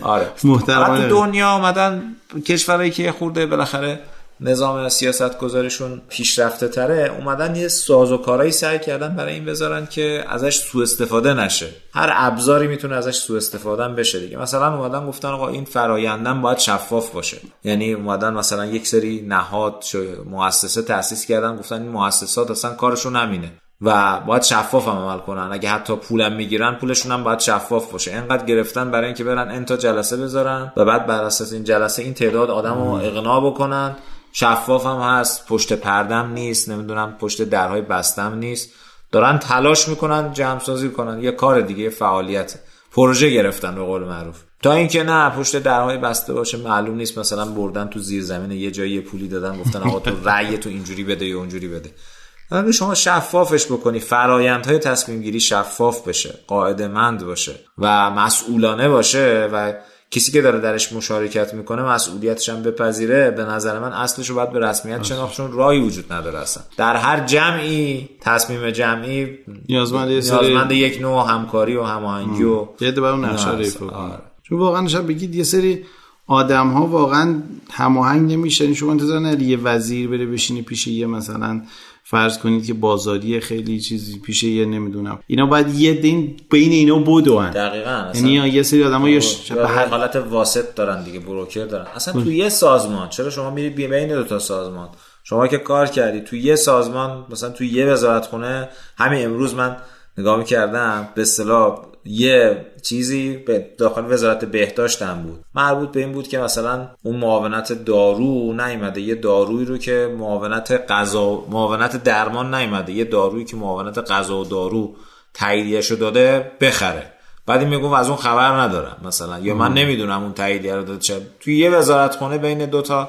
آره. محترمانه. دنیا آمدن کشورهایی که خورده بالاخره نظام سیاست گذارشون پیشرفته تره اومدن یه ساز و کارایی سعی کردن برای این بذارن که ازش سوء استفاده نشه. هر ابزاری می‌تونه ازش سوء استفاده بشه دیگه. مثلا اومدن گفتن آقا این فرایندن باید شفاف باشه. یعنی اومدن مثلا یک سری نهاد مؤسسه تاسیس کردن گفتن این مؤسسات اصلا کارشون همینه و باید شفاف هم عمل کنن. اگه حتی پولم می‌گیرن پولشون هم باید شفاف باشه. انقدر گرفتن برای اینکه برن انتا جلسه بذارن و بعد بر اساس این جلسه این تعداد آدم رو اقناع بکنن. شفاف هم هست پشت پردم نیست نمی‌دونم پشت درهای بستم نیست. دارن تلاش می‌کنن جمع سازی کنن. یه کار دیگه فعالیت. پروژه گرفتن به قول معروف. تا اینکه نه پشت درهای بسته باشه معلوم نیست. مثلا بردن تو زیر زمین یه جایی پولی دادن گفتن آقا تو رأی تو اینجوری بده یا اونجوری بده. اگه شما شفافش بکنی. فرایندهای تصمیم گیری شفاف بشه قاعده مند باشه و مسئولانه باشه و کسی که داره درش مشارکت می‌کنه مسئولیتش هم بپذیره به نظر من اصلش رو باید به رسمیت شناخت چون راهی وجود نداره اصلا در هر جمعی تصمیم جمعی نیازمند یه سری نیازمند یک نوع همکاری و هماهنگی و یه اون نقشه. آره. چون واقعا شب بگید یه سری آدم ها واقعا هماهنگ نمیشن شما انتظار نداری یه وزیر بره بشینه پیش یه مثلا فرض کنید که بازاری خیلی چیزی پیش یه نمی‌دونم. اینا باید یه دین بین اینا بدون دقیقا اصلا یعنی یه سری آدم به هر حالت واسط دارن دیگه بروکر دارن. اصلا تو یه سازمان چرا شما میری بی- بین دو تا سازمان؟ شما که کار کردی تو یه سازمان مثلا تو یه وزارت خونه همین امروز من نگاه می‌کردم به اصطلاح یه چیزی به داخل وزارت بهداشتم بود. مربوط به این بود که مثلا اون معاونت دارو نیومده یه دارویی رو که معاونت غذا معاونت درمان نیومده یه دارویی که معاونت غذا و دارو تاییدیه‌شو داده بخره. بعد این میگم از اون خبر ندارم مثلا. یا من نمی‌دونم اون تاییدیه رو داده چه. توی یه وزارت خونه بین دوتا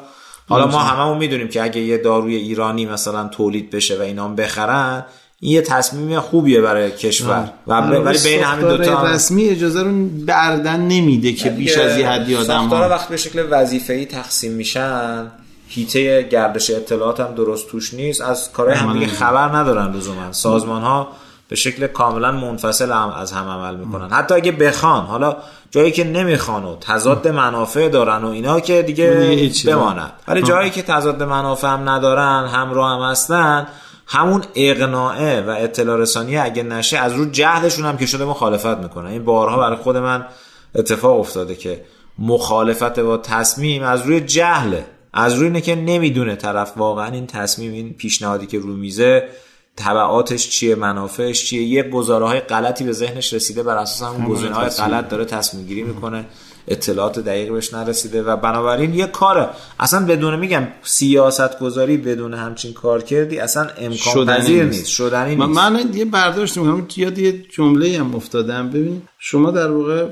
حالا ما هممون می‌دونیم که اگه یه داروی ایرانی مثلا تولید بشه و اینا هم بخرن این یه تصمیم خوبیه برای کشور. و ب- ولی بین همین دوتا هم- رسمی اجازه رو بردن نمیده که بیش از یه حدی آدم ساختارا ها. وقتی به شکل وظیفه‌ای تقسیم میشن هیته گردش اطلاعات هم درست توش نیست. از کارهای هم دیگه خبر ندارن لزوما. سازمان ها به شکل کاملا منفصل هم از هم عمل می‌کنن. حتی اگه بخوان حالا جایی که نمی‌خوان و تضاد منافع دارن و اینا که دیگه بمانن. ولی جایی که تضاد منافع هم ندارن همراه هم هستن همون اقناعه و اطلاع رسانی اگه نشه از رو جهلشون هم که شده مخالفت می‌کنن. این بارها برای خود من اتفاق افتاده که مخالفت با تصمیم از روی جهله. از روی اینه که نمی‌دونه طرف واقعا این تصمیم این پیشنهادی که رو میزه تبعاتش چیه منافعش چیه. یه گزاره های غلطی به ذهنش رسیده بر اساس همون گزینه های غلط داره تصمیم گیری می‌کنه. اطلاعات دقیق بهش نرسیده و بنابراین یه کاره اصلا بدون میگم سیاست گذاری بدون همچین کار کردی اصلا امکان پذیر نیست. نیست. شدنی من, نیست. من یه برداشت می‌کنم. یاد یه جمله هم افتادم. ببین شما در واقع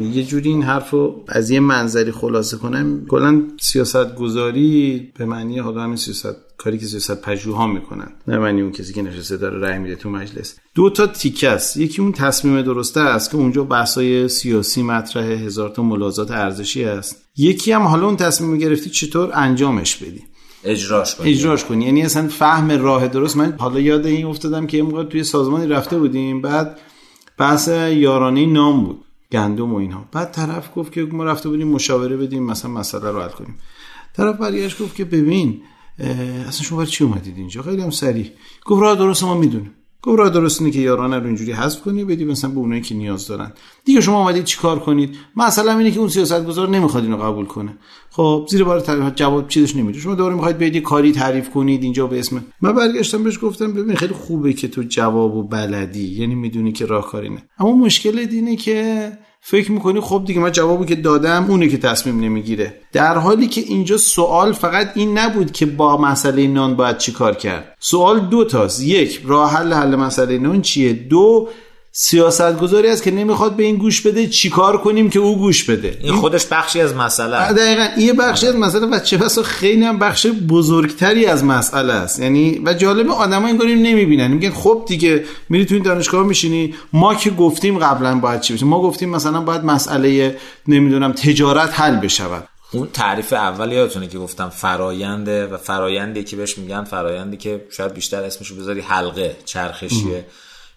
یه جوری این حرف رو از یه منظری خلاصه کنم. کلا سیاست گذاری به معنی حالا همین سیاست کاری که سیاست پژوها می‌کنن. نه معنی اون کسی که نشسته داره رأی میده تو مجلس. دو تا تیکه است. یکی اون تصمیم درسته است که اونجا بحثای سیاسی مطرح هزار تا ملاحظات ارزشی است. یکی هم حالا اون تصمیم گرفتی چطور انجامش بدی؟ اجراش کنی. اجراش کنی. یعنی اصلا فهم راه درست. من حالا یاد این افتادم که موقع توی سازمانی رفته بودیم. بعد بحث یارانه نام بود. گندم و اینها. بعد طرف گفت که ما رفته بودیم مشاوره بدیم مثلا مسئله رو حل کنیم. طرف برگشت گفت که ببین اصلا شما برای چی اومدید اینجا؟ خیلی هم سریع گفت راه درست ما می‌دونیم. گفت راه درست اینه که یارانه رو اینجوری حذف کنی بدی مثلا به اونایی که نیاز دارن. دیگه شما اومدید چیکار کنید؟ مثلا اینه که اون سیاستگزار نمی‌خواد اینو قبول کنه. خب زیر بار تعریف جواب چیزش نمیده. شما دوباره می‌خواید یه کاری تعریف کنید اینجا به اسم من برگشتم بهش گفتم ببین خیلی خوبه که تو جواب و بلدی. یعنی می‌دونی که راهکاری نه اما مشکل اینه که فکر می‌کنی خب دیگه من جوابی که دادم اونه که تصمیم نمی‌گیره. در حالی که اینجا سوال فقط این نبود که با مسئله نان باید چی کار کرد. سوال دو تاست. یک راه حل حل مسئله نان چیه؟ دو سیاست گذاری است که نمی‌خواد به این گوش بده چیکار کنیم که او گوش بده. این خودش بخشی از مسئله است. دقیقا این یه بخشی از مسئله و چه بسا خیلی هم بخش بزرگتری از مسئله است. یعنی و جالب آدم این کاری نمی‌بینن. میگن خب دیگه میری تو این دانشگاه میشینی. ما که گفتیم قبلا باید چی بشه؟ ما گفتیم مثلا باید مسئله نمی‌دونم تجارت حل بشود. اون تعریف اول یادتونه که گفتم فراینده و فرایندی که بهش میگن فرایندی که شاید بیشتر اسمشو بذاری حلقه چرخشیه.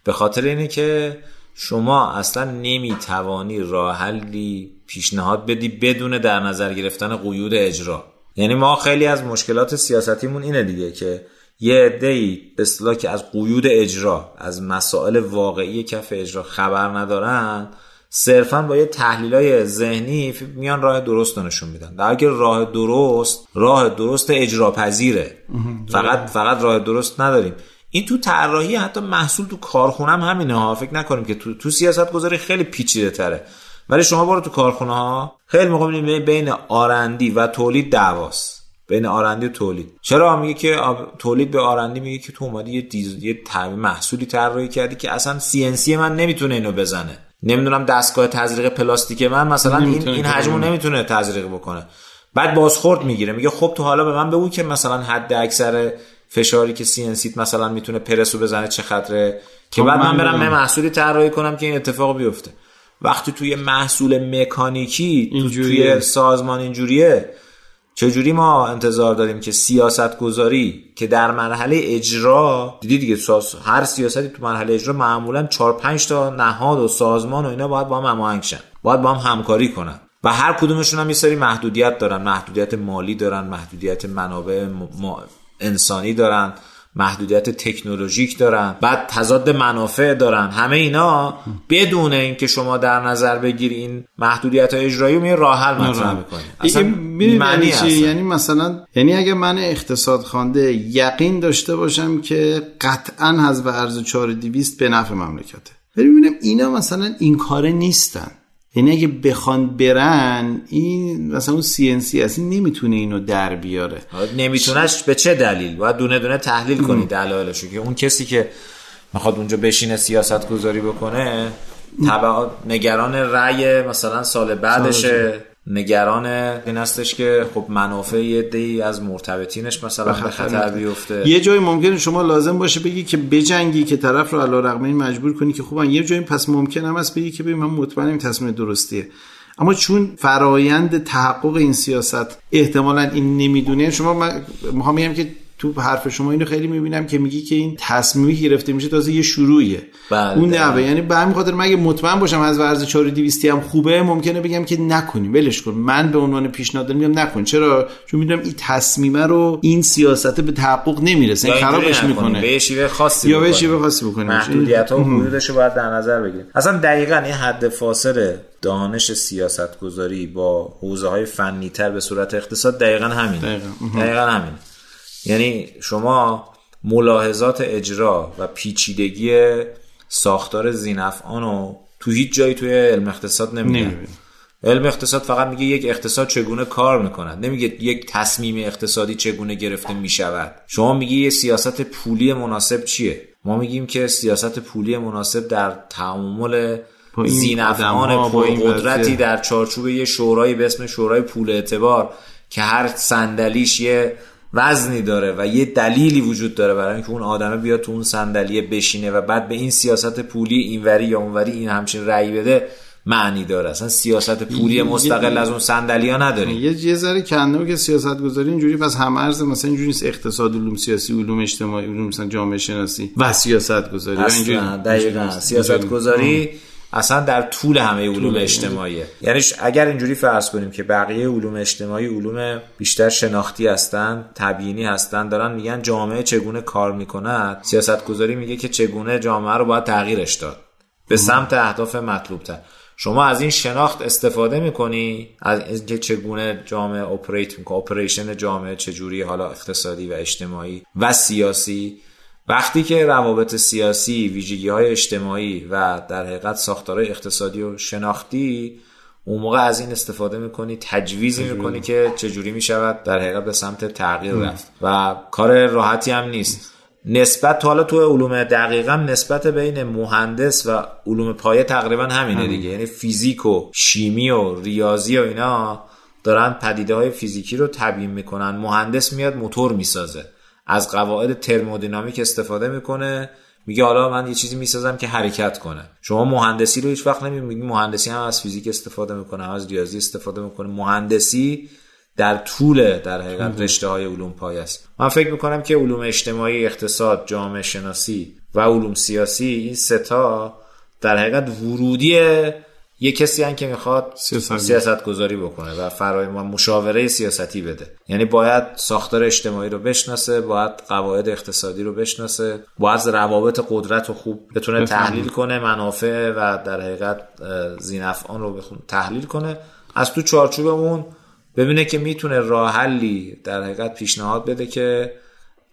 به خاطر اینه که شما اصلا نمی‌توانی راه حلی پیشنهاد بدی بدون در نظر گرفتن قیود اجرا. یعنی ما خیلی از مشکلات سیاستیمون اینه دیگه که یه عده‌ای به اصطلاح که از قیود اجرا از مسائل واقعی کف اجرا خبر ندارن صرفا با یه تحلیل های ذهنی میان راه درست رو نشون میدن. در حالی که راه درست راه درست اجرا پذیره فقط فقط راه درست نداریم. این تو طراحی حتی محصول تو کارخونه هم همینه ها. فکر نکنیم که تو تو سیاست گذاری خیلی پیچیده تره. ولی شما برو تو کارخونه ها. خیلی موقع بین آرندی و تولید دعواست. بین آرندی و تولید. چرا میگه که تولید به آرندی میگه که تو اومدی یه دیز یه محصولی طراحی کردی که اصلا سی من نمی‌تونه اینو بزنه. نمی‌دونم دستگاه تزریق پلاستیک من مثلا این این حجمو نمی‌تونه تزریق بکنه. بعد بازخورد می‌گیره. میگه خب تو حالا به من بگو که مثلا حد اکثر فشاری که سی سیت مثلا می‌تونه پرسو بزنه چه خطره که خب بعد من برم به محصولی طراحی کنم که این اتفاق بیفته. وقتی توی محصول مکانیکی توی سازمان اینجوریه چجوری ما انتظار داریم که سیاست گذاری که در مرحله اجرا دیدی دیگه هر سیاستی تو مرحله اجرا معمولا 4 5 تا نهاد و سازمان و اینا باید با هم هماهنگ شن. باید با هم همکاری کنن. و هر کدومشون هم یه سری محدودیت دارن. محدودیت مالی دارن محدودیت منابع انسانی دارن محدودیت تکنولوژیک دارن بعد تضاد منافع دارن. همه اینا بدون اینکه شما در نظر بگیری این محدودیت های اجرایی می راه حل مطرح می‌کنید معنی یعنی مثلا یعنی اگه من اقتصاد خوانده یقین داشته باشم که قطعا حذف ارز 4200 به نفع مملکته. ببینیم اینا مثلا این کاره نیستن. یعنی اگه بخوان برن این مثلا اون سی ان سی این نمی‌تونه اینو در بیاره. نمیتونهش به چه دلیل؟ باید دونه دونه تحلیل کنی دلایلشو که اون کسی که می‌خواد اونجا بشینه سیاست گذاری بکنه تبع نگران رأی مثلا سال بعدشه. نگران این هستش که خب منافع یه دی از مرتبطینش مثلا به خطر بیفته. یه جایی ممکنه شما لازم باشه بگی که بجنگی که طرف رو علی رغم این مجبور کنی که خوبن. یه جایی پس ممکن هم است بگی که ببین من مطمئنم تصمیم درستیه. اما چون فرایند تحقق این سیاست احتمالا این نمی‌دونه شما من می‌خوام که تو حرف شما اینو خیلی می‌بینم که میگی که این تصمیمی گرفته میشه تازه یه شروعیه. بله. اون نه یعنی به همین خاطر مگه مطمئن باشم از ورز 4200 هم خوبه ممکنه بگم که نکنیم. ولش کن. من به عنوان پیشنهاد میگم نکن. چرا؟ چون می‌دونم این تصمیمه رو این سیاست به تحقق نمی‌رسه. این خرابش می‌کنه. به شیوه خاصی یا به شیوه خاصی بکنه. محدودیت ها حدودش رو باید در نظر بگیریم. اصلا دقیقاً این حد فاصله دانش سیاست گذاری با حوزه های فنی تر به صورت اقتصاد دقیقا همین دقیقا, دقیقا همین یعنی شما ملاحظات اجرا و پیچیدگی ساختار زینفعان رو تو هیچ جایی توی علم اقتصاد نمیگه علم اقتصاد فقط میگه یک اقتصاد چگونه کار می‌کند. نمیگه یک تصمیم اقتصادی چگونه گرفته می‌شود. شما میگی یه سیاست پولی مناسب چیه؟ ما میگیم که سیاست پولی مناسب در تعامل زینفعان قدرتی در چارچوب یه شورایی به اسم شورای پول اعتبار که هر صندلیش یه وزنی داره و یه دلیلی وجود داره برای اینکه اون آدمه بیاد تو اون صندلیه بشینه و بعد به این سیاست پولی اینوری یا اونوری این همچین رأی بده معنی داره. اصلا سیاست پولی مستقل از اون صندلی ها نداره یه یه ذره کنده که سیاست گذاری اینجوری پس هم ارز مثلا اینجوری نیست اقتصاد علوم سیاسی علوم اجتماعی علوم مثلا جامعه شناسی. و سیاست گذاری دقیقاً. سیاست گذاری اصلا در طول همه علوم اجتماعیه. یعنی اگر اینجوری فرض کنیم که بقیه علوم اجتماعی علوم بیشتر شناختی هستن تبیینی هستن دارن میگن جامعه چگونه کار می‌کند سیاست گذاری میگه که چگونه جامعه رو باید تغییرش داد. به سمت اهداف مطلوب تر شما از این شناخت استفاده می‌کنی؟ از اینکه چگونه جامعه اپریت می‌کنه اپریشن جامعه چجوری حالا اقتصادی و اجتماعی و سیاسی وقتی که روابط سیاسی ویژگی های اجتماعی و در حقیقت ساختارهای اقتصادی و شناختی اون موقع از این استفاده می‌کنی تجویزی می‌کنی که چجوری می‌شود در حقیقت به سمت تغییر رفت. و کار راحتی هم نیست. نسبت حالا تو علوم دقیقا نسبت بین مهندس و علوم پایه تقریبا همینه دیگه. یعنی فیزیک و شیمی و ریاضی و اینا دارن پدیده های فیزیکی رو تبیین می‌کنن. مهندس میاد موتور می‌سازه. از قواعد ترمودینامیک استفاده می‌کنه. میگه حالا من یه چیزی می‌سازم که حرکت کنه. شما مهندسی رو هیچ وقت نمیگی مهندسی هم از فیزیک استفاده می‌کنه هم از ریاضی استفاده می‌کنه. مهندسی در طول در حقیقت رشته های علوم پای است. من فکر می‌کنم که علوم اجتماعی اقتصاد جامعه شناسی و علوم سیاسی این ستا در حقیقت ورودی یه کسی هم که می‌خواد سیاست, گذاری. بکنه و فرای ما مشاوره سیاستی بده. یعنی باید ساختار اجتماعی رو بشناسه باید قواعد اقتصادی رو بشناسه باید روابط قدرت رو خوب بتونه تحلیل کنه منافع و در حقیقت زینفعان رو بخون تحلیل کنه. از تو چارچوب اون ببینه که می‌تونه راه حلی در حقیقت پیشنهاد بده که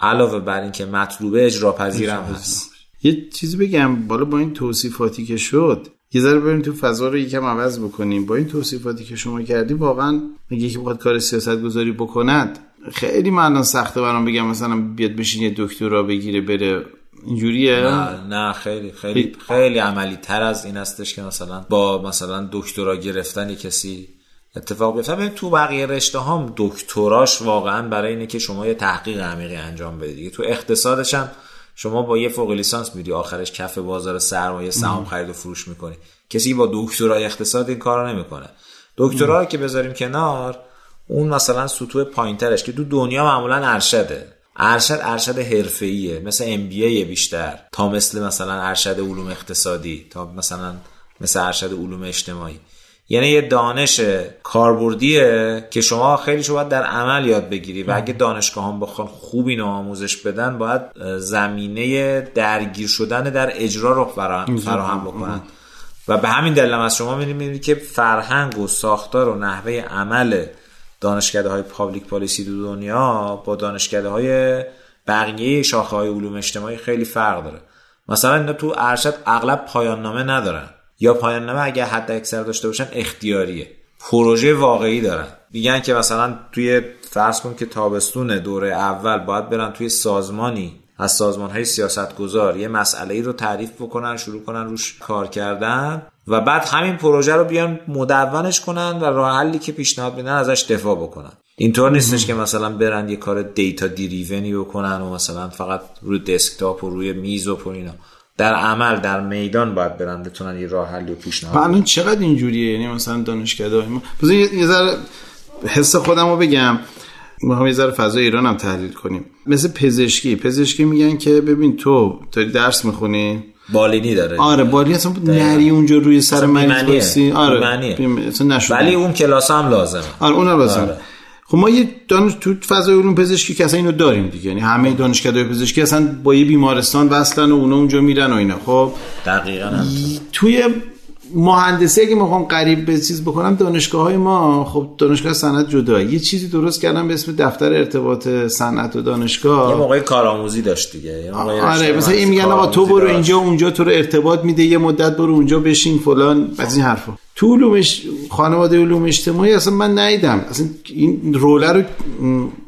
علاوه بر اینکه مطلوبه اجرا پذیرم هست. یه چیزی بگم بالا با این توصیفاتی که شد یه ذره بریم تو فضا رو یکم عوض بکنیم. با این توصیفاتی که شما کردی واقعا میگه که بخواد کار سیاست گذاری بکند خیلی من سخته برام بگم مثلا بیاد بشین یه دکترا بگیره بره. اینجوریه؟ نه نه خیلی خیلی خیلی عملی تر از این هستش که مثلا با مثلا دکترا گرفتن کسی اتفاق بیفته. تو بقیه رشته هم دکتراش واقعا برای اینه که شما یه تحقیق عمیقی انجام بدید تو اقتصادش هم شما با یه فوق لیسانس میدی آخرش کف بازار سرمایه سهام خرید و فروش می‌کنی. کسی با دکترای اقتصاد این کارو نمی‌کنه. دکترا که بذاریم کنار اون مثلا سطوح پایینترش که تو دنیا معمولا ارشده ارشد ارشد حرفه‌ایه. مثل ام بی بیشتر. تا مثل مثلا ارشد علوم اقتصادی تا مثلا مثل ارشد علوم اجتماعی. یعنی یه دانش کاربردیه که شما خیلی شما باید در عمل یاد بگیری و اگه دانشگاه هم بخوان خوب اینو آموزش بدن باید زمینه درگیر شدن در اجرا رو فراهم بکنن. و به همین دلیل از شما می‌بینید که فرهنگ و ساختار و نحوه عمل دانشکده های پابلیک پالیسی دو دنیا با دانشکده های بقیه شاخه های علوم اجتماعی خیلی فرق داره. مثلا اینا تو ارشد اغلب پایان نامه ندارن. یا پایان نامه اگه حد اکثر داشته باشن اختیاریه. پروژه واقعی دارن. میگن که مثلا توی فرض کن که تابستون دوره اول باید برن توی سازمانی. از سازمان های سیاست گذار یه مسئله ای رو تعریف بکنن شروع کنن روش کار کردن و بعد همین پروژه رو بیان مدونش کنن و راه حلی که پیشنهاد میدن ازش دفاع بکنن. اینطور نیستش که مثلا برن یه کار دیتا دیریونی بکنن و مثلا فقط روی دسکتاپ و روی میز و اینا. در عمل در میدان باید برن بتونن یه راه حلی و پیشنهاد الان چقدر اینجوریه؟ یعنی مثلا دانشکده ما یه ذره حس خودم رو بگم. ما یه ذره فضای ایران هم تحلیل کنیم. مثل پزشکی. پزشکی میگن که ببین تو داری درس می‌خونی؟ بالینی داره. آره بالینی اصلا نری اونجا روی سر مریض آره ولی اون کلاس هم لازمه. آره اون لازمه. آره. خب ما یه دانش تو فضای علوم پزشکی که اصلا اینو داریم دیگه. یعنی همه دانشکده پزشکی اصلا با یه بیمارستان وصلن و اونا اونجا میرن و اینا. خب دقیقاً توی مهندسی اگه می‌خوام قریب به چیز بکنم دانشگاه های ما خب دانشگاه صنعت جدا یه چیزی درست کردم به اسم دفتر ارتباط صنعت و دانشگاه. یه موقع کارآموزی داشت دیگه. آره مثلا این میگن آقا تو برو اینجا اونجا تو رو ارتباط میده یه مدت برو اونجا بشین فلان. از این حرفا. تو علومش خانواده علوم اجتماعی اصلا من ندیدم. اصلا این روله رو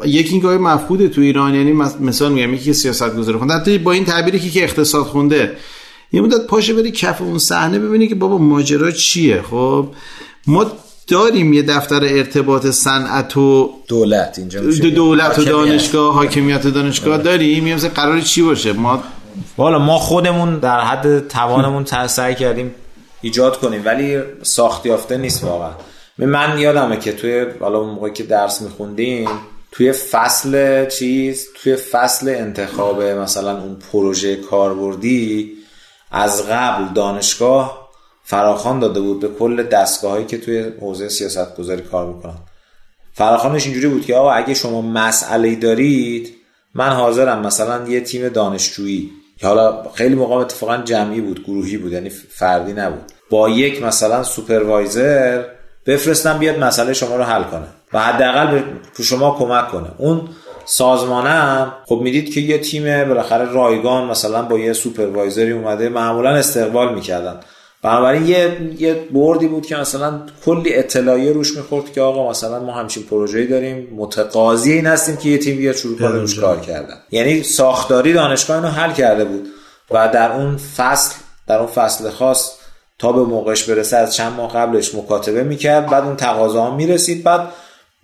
یکی اینگاه مفقوده تو ایران یعنی مثلا میگم یکی سیاست گذاره خونده. حتی با این تعبیری که اقتصاد خونده. یه مدت پاشه بری کف اون صحنه ببینی که بابا ماجرا چیه. خب ما داریم یه دفتر ارتباط صنعت و دولت اینجا دولت و دانشگاه حاکمیت دانشگاه داریم. مثلا قرار چی باشه؟ ما والا ما خودمون در حد توانمون سعی کردیم ایجاد کنیم ولی ساخت یافته نیست واقعا. من یادمه که توی حالا اون موقعی که درس میخوندیم توی فصل چیز توی فصل انتخاب مثلا اون پروژه کاربردی از قبل دانشگاه فراخان داده بود به کل دستگاه هایی که توی حوزه سیاست گذاری کار می‌کنن. فراخانش اینجوری بود که آقا اگه شما مسئله دارید من حاضرم مثلا یه تیم دانشجویی حالا خیلی موقع اتفاقا جمعی بود گروهی بود یعنی فردی نبود. با یک مثلا سوپروایزر بفرستم بیاد مسئله شما رو حل کنه و حداقل به شما کمک کنه. اون سازمانم خب می‌دید که یه تیم بالاخره رایگان مثلا با یه سوپروایزری اومده معمولا استقبال می‌کردن. بنابراین یه یه بردی بود که مثلا کلی اطلاعیه روش می‌خورد که آقا مثلا ما همچین پروژه‌ای داریم متقاضی این هستیم که یه تیم بیاد شروع کنه روش کار کردن. یعنی ساختاری دانشگاه اینو حل کرده بود و در اون فصل در اون فصل خاص تا به موقعش برسه از چند ماه قبلش مکاتبه می‌کرد بعد اون تقاضا می‌رسید. بعد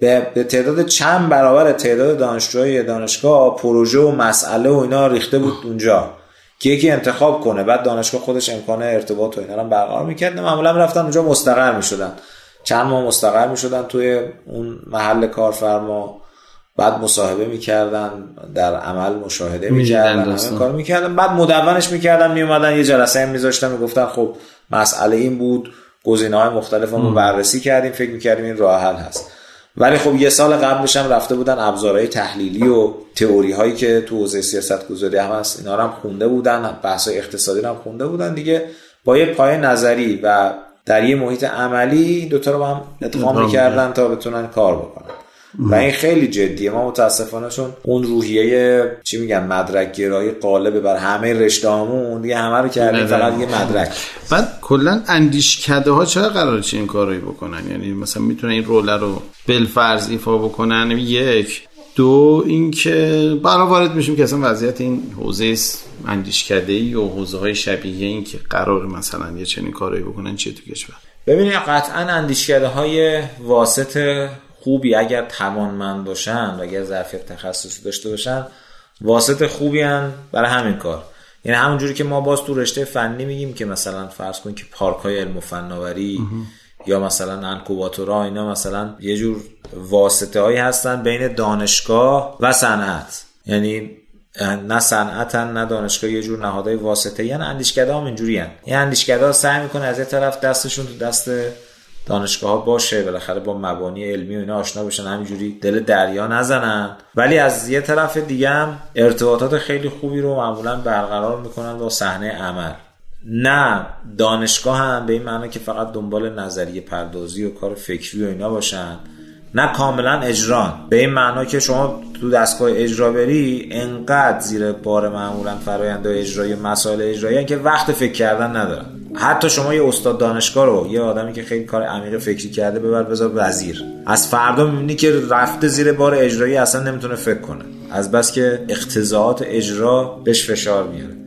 به تعداد چند برابر تعداد دانشجوهای دانشگاه پروژه و مسئله و اینا ریخته بود اونجا. که یکی انتخاب کنه بعد دانشگاه خودش امکان ارتباط و اینا رو برقرار می‌کرد. معمولا رفتن اونجا مستقر می‌شدن. چند ماه مستقر می‌شدن توی اون محل کارفرما. بعد مصاحبه می‌کردن در عمل مشاهده می‌کردن همه کار می‌کردن. بعد مدونش می‌کردن میومدن یه جلسه هم میذاشتن می‌گفتن خب مسئله این بود. گزینه های مختلف رو بررسی کردیم فکر می‌کردیم این راه حل هست. ولی خب یه سال قبلش هم رفته بودن ابزارهای تحلیلی و تئوری هایی که تو حوزه سیاست گذاری هم هست اینا هم خونده بودن بحث اقتصادی هم خونده بودن دیگه. با یه پای نظری و در یه محیط عملی دوتا رو هم ادغام می‌کردن تا بتونن کار بکنن. و این خیلی جدیه. ما متاسفانه چون اون روحیه چی میگن مدرک گرایی قالبه بر همه رشته همون دیگه همه رو کردیم فقط یه مدرک. بعد کلا اندیشکده ها چرا قراره چه این کارایی بکنن؟ یعنی مثلا می‌تونن این رول رو بالفرض ایفا بکنن؟ یک. دو اینکه برای وارد میشیم که اصلا وضعیت این حوزه اندیشکده ای و حوزه های شبیه این که قرار مثلا یه چنین کارایی بکنن چیه تو کشور؟ ببینید قطعا اندیشکده های واسط خوبی اگر توانمند باشن و اگر ظرفیت تخصصی داشته باشن واسط خوبی هن برای همین کار. یعنی همونجوری که ما باز تو رشته فنی میگیم که مثلا فرض کنید که پارک های علم و فناوری یا مثلا انکوباتورها اینا مثلا یه جور واسطه هایی هستن بین دانشگاه و صنعت. یعنی نه صنعتن نه دانشگاه یه جور نهادهای واسطه یعنی اندیشکده هم اینجوری هن. یه اندیشکده ها سعی می‌کنه از یه طرف دستشون تو دست دانشگاه ها باشه بالاخره با مبانی علمی و اینا آشنا بشن همینجوری دل دریا نزنن. ولی از یه طرف دیگه هم ارتباطات خیلی خوبی رو معمولا برقرار می‌کنن با صحنه عمل. نه دانشگاه هم به این معنی که فقط دنبال نظریه پردازی و کار فکری و اینا باشن. نه کاملا اجران به این معنا که شما تو دستگاه اجرا بری انقدر زیر بار معمولا فرایند اجرایی مسائل اجرایی که وقت فکر کردن ندارن. حتی شما یه استاد دانشگاه رو یه آدمی که خیلی کار عمیق فکری کرده ببر بذار وزیر. از فردا می‌بینی که رفته زیر بار اجرایی اصلا نمی‌تونه فکر کنه. از بس که اقتضاعات اجرا بهش فشار میاره.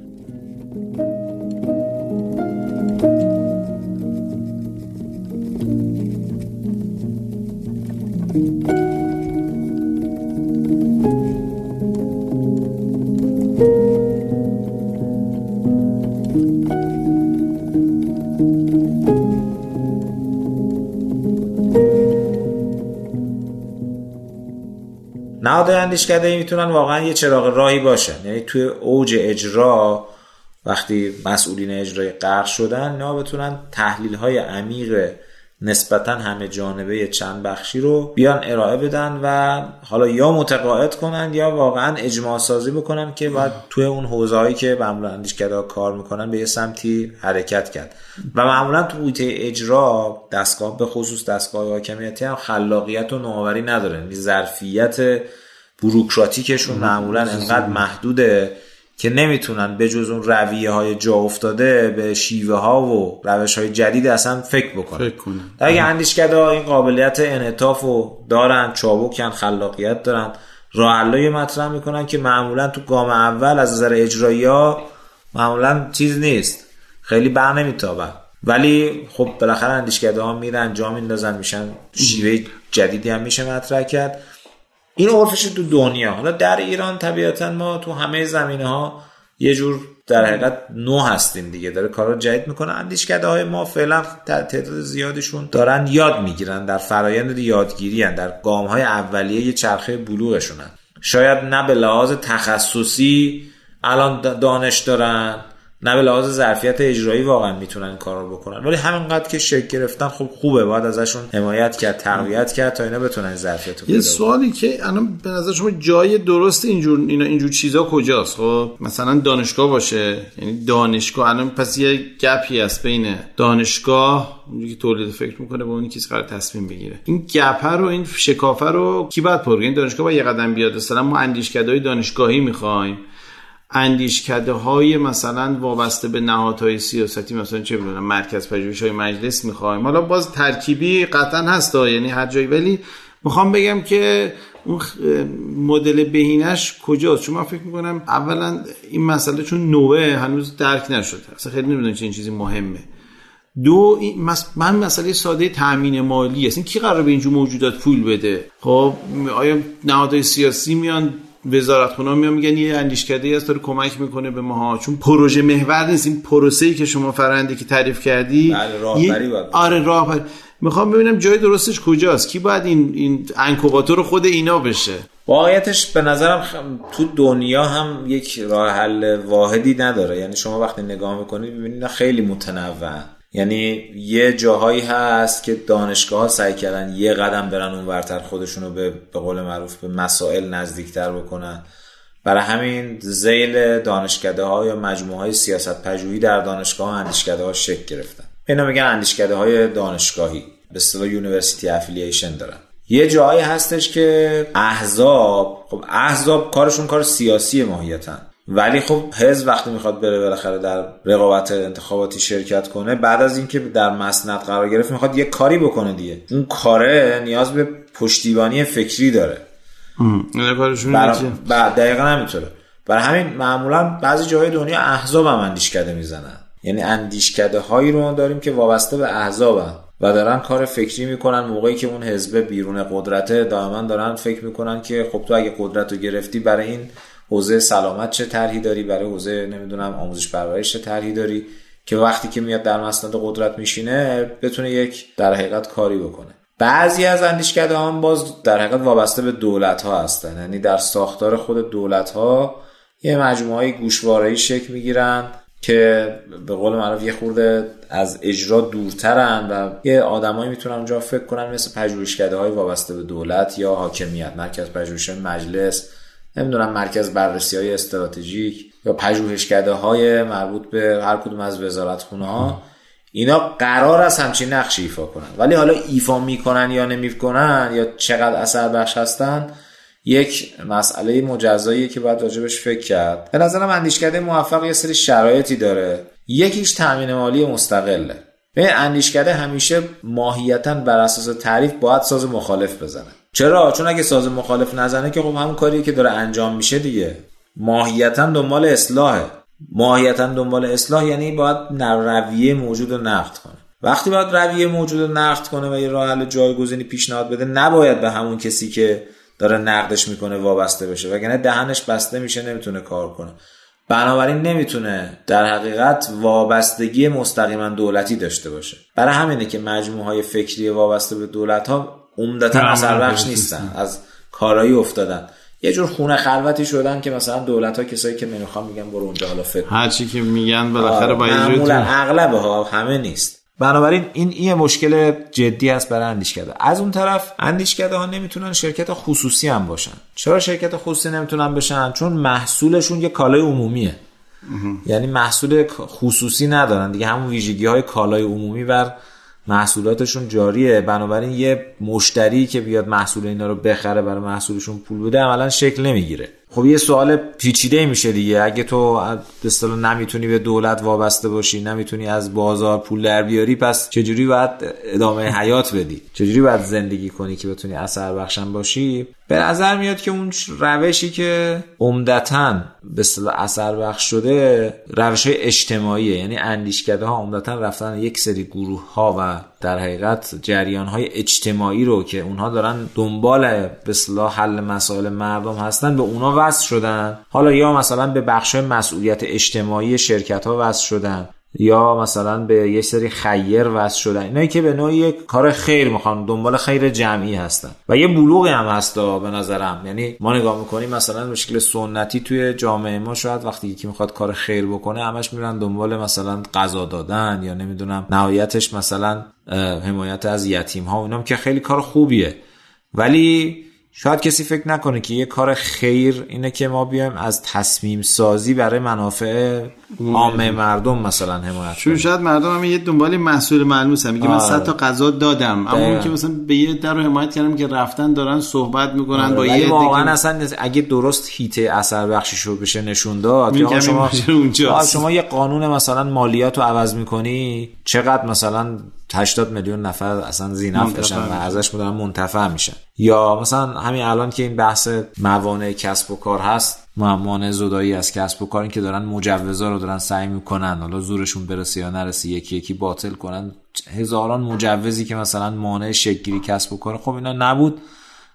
نهاد اندیشکده می‌تونن واقعا یه چراغ راهی باشن. یعنی توی اوج اجرا وقتی مسئولین اجرای غرق شدن نه بتونن تحلیل های عمیق نسبتا همه جانبه چند بخشی رو بیان ارائه بدن و حالا یا متقاعد کنن یا واقعا اجماع سازی بکنن که بعد توی اون حوزه که معمولا اندیشکده کار می‌کنن به یه سمتی حرکت کرد. و معمولا تو حوزه اجرا دستگاه به خصوص دستگاه حاکمیتی هم خلاقیت و نوآوری نداره. یعنی ظرفیت بروکراتیکشون معمولا انقدر محدوده که نمی‌تونن به جز اون رویه های جا افتاده به شیوه ها و روش های جدید اصلا فکر بکنن. فکر کنن. اگه اندیشکده این قابلیت انعطاف و دارن چابکن خلاقیت دارن راه مطرح می‌کنن که معمولا تو گام اول از نظر اجرایی ها معمولا چیز نیست. خیلی بر نمیتابن. ولی خب بالاخره اندیشکده ها میرن جا میندازن میشن شیوه جدیدی هم میشه مطرح کرد. این عرفش تو دنیا. حالا در ایران طبیعتا ما تو همه زمینه ها یه جور در حقیقت نو هستیم دیگه. داره کارا جدید می‌کنه. اندیشکده های ما فعلا تعداد زیادشون دارن یاد می‌گیرن. در فرایند یادگیری هن. در گام های اولیه یه چرخه بلوغشونن. شاید نه به لحاظ تخصصی الان دانش دارن نه به لحاظ ظرفیت اجرایی واقعا می‌تونن این کار رو بکنن. ولی همینقدر که شکل گرفتن خب خوبه. باید ازشون حمایت کرد تقویت کرد تا اینا بتونن ظرفیت رو یه سوالی که الان به نظر شما جای درست اینجور اینا اینجور چیزا کجاست؟ خب مثلا دانشگاه باشه. یعنی دانشگاه. الان پس یه گپی هست بین دانشگاه اونجوری که تولید فکر می‌کنه با اون کسی قرار تصمیم بگیره. این گپ رو این شکافه رو کی باید پر دانشگاه با یه قدم بیاد. مثلا ما اندیشکدهای دانشگاهی می‌خوایم. اندیشکده های مثلا وابسته به نهادهای سیاستی مثلا چه بدونم مرکز پژوهش های مجلس می‌خوایم. حالا باز ترکیبی قطعا هست یعنی هر جایی ولی می‌خوام بگم که اون مدل بهینش کجاست؟ چون من فکر می‌کنم اولا این مسئله چون نوعه هنوز درک نشده. اصلا خیلی نمی‌دونم چه این چیزی مهمه. دو من مسئله ساده تامین مالی است این کی قرار به اینجور موجودات پول بده؟ خب آیا نهادهای سیاسی میان وزارت خونه میان میگن یه اندیشکده ای هست داره کمک می‌کنه به ماها. چون پروژه محور نیست این پروسه‌ای که شما فرنده که تعریف کردی بله راهبری باید آره راهبری. می‌خوام ببینم جای درستش کجاست؟ کی باید این این انکوباتور خود اینا بشه؟ واقعیتش به نظرم تو دنیا هم یک راه حل واحدی نداره. یعنی شما وقتی نگاه می‌کنید می‌بینید خیلی متنوع یعنی یه جاهایی هست که دانشگاه ها سعی کردن یه قدم برن اون ورتر خودشون رو به, به قول معروف به مسائل نزدیکتر بکنن. برای همین زیل دانشکده ها یا مجموعه های سیاست پژوهی در دانشگاه اندیشکده ها شکل گرفتن. اینا میگن اندیشکده های دانشگاهی. به اصطلاح university affiliation دارن. یه جایی هستش که احزاب خب احزاب کارشون کار سیاسی ماهیتن. ولی خب حزب وقتی می‌خواد بره بالاخره در رقابت انتخاباتی شرکت کنه بعد از اینکه در مسند قرار گرفت می‌خواد یه کاری بکنه دیگه. اون کاره نیاز به پشتیبانی فکری داره. بعد دقیقا نمی‌تونه برای همین معمولا بعضی جاهای دنیا احزاب هم اندیشکده می‌زنن. یعنی اندیشکده هایی رو داریم که وابسته به احزابن و دارن کار فکری می‌کنن. موقعی که اون حزب بیرون قدرته دائما دارن فکر می‌کنن که خب تو اگه قدرت رو گرفتی برای این حوزه سلامت چه طرحی داری؟ برای حوزه نمی‌دونم آموزش پرورش چه طرحی داری؟ که وقتی که میاد در مسند قدرت میشینه بتونه یک در حقیقت کاری بکنه. بعضی از اندیشکده هم باز در حقیقت وابسته به دولت ها هستن. یعنی در ساختار خود دولت ها یه مجموعه گوشواره‌ای شکل می‌گیرن که به قول معروف یه خورده از اجرا دورترن و یه آدمایی می‌تونن اونجا فکر کنن مثل پژوهشکده های وابسته به دولت یا حاکمیت مرکز پژوهش مجلس. نمی‌دونم مرکز بررسی های استراتژیک یا پژوهشکده های مربوط به هر کدوم از وزارت خونه ها اینا قرار است همچین نقشی ایفا کنن. ولی حالا ایفا می‌کنن یا نمی‌کنن یا چقدر اثر بخش هستن یک مسئله مجزایی که باید راجبش فکر کرد. به نظرم اندیشکده موفق یه سری شرایطی داره. یکیش تامین مالی مستقله. به اندیشکده همیشه ماهیتا بر اساس تعریف باید ساز مخالف بزنه. چرا؟ چون اگه ساز مخالف نزنه که خب همون کاری که داره انجام میشه دیگه. ماهیتا دنبال اصلاحه. ماهیتا دنبال اصلاح یعنی باید رویه موجود رو نقد کنه. وقتی باید رویه موجود رو نقد کنه و یه راه حل جایگزینی پیشنهاد بده نباید به همون کسی که داره نقدش می‌کنه وابسته بشه. وگرنه دهنش بسته میشه نمی‌تونه کار کنه. بنابراین نمی‌تونه در حقیقت وابستگی مستقیما دولتی داشته باشه. برای همینه که مجموعه های فکری وابسته به دولت ها عمدتا اثر بخش نیستن از کارایی افتادن. یه جور خونه خلوتی شدن که مثلا دولت ها کسایی که نمی‌خوام میگن برو اونجا حالا فکر هر چی که میگن بالاخره با معمولا اغلب ها همه نیست. بنابراین این یه مشکل جدی است برای اندیشکده. از اون طرف اندیشکده ها نمی‌تونن شرکت خصوصی هم باشن. چرا شرکت خصوصی نمی‌تونن بشن؟ چون محصولشون یه کالای عمومیه. یعنی محصول خصوصی ندارن. دیگه همون ویژگی های کالای عمومی بر محصولاتشون جاریه. بنابراین یه مشتری که بیاد محصول اینا رو بخره برای محصولشون پول بده عملا شکل نمی‌گیره. خب یه سوال پیچیده میشه دیگه. اگه تو به نمی‌تونی به دولت وابسته باشی نمی‌تونی از بازار پول در بیاری پس چجوری باید ادامه حیات بدی؟ چجوری باید زندگی کنی که بتونی اثر بخشن باشی؟ به نظر میاد که اون روشی که عمدتا به اصطلاح اثر بخش شده روش های اجتماعیه. یعنی اندیشکده ها عمدتا رفتن یک سری گروه ها و در حقیقت جریان های اجتماعی رو که اونها دارن دنبال به اصطلاح حل مسائل مردم هستن به اونا وصل شدن. حالا یا مثلا به بخش مسئولیت اجتماعی شرکت ها وصل شدن. یا مثلا به یه سری خیر وصل شدن. اینایی که به نوعی یک کار خیر می‌خوان دنبال خیر جمعی هستن. و یه بلوغی هم هست به نظرم. یعنی ما نگاه می‌کنیم مثلا مشکل سنتی توی جامعه ما شاید وقتی یکی می‌خواد کار خیر بکنه همش میرن دنبال مثلا غذا دادن یا نمی‌دونم نهایتش مثلا حمایت از یتیم ها اونام که خیلی کار خوبیه. ولی شاید کسی فکر نکنه که یه کار خیر اینه که ما بیایم از تصمیم سازی برای منافع عامه مردم مثلا حمایت چون شاید مردم هم یه دنبال محصول ملموس هم میگه من 100 تا غذا دادم. اما اون که مثلا به یه در رو حمایت کردم که رفتن دارن صحبت می‌کنن با آره، یه واقعا اصلا اگه درست هیته اثر بخشی شو بشه نشون داد یا شما شما یه قانون مثلا مالیات رو عوض می‌کنی چقدر مثلا 80 میلیون نفر اصلا زینف بشن و ازش دارن منتفع میشن. یا مثلا همین الان که این بحث موانع کسب و کار هست مانع زدایی از کسب و کاری که دارن مجوزا رو دارن سعی می‌کنن حالا زورشون برسه یا نرسه یکی یکی باطل کنن. هزاران مجوزی که مثلا مانع شکلی کسب و کار خب اینا نبود.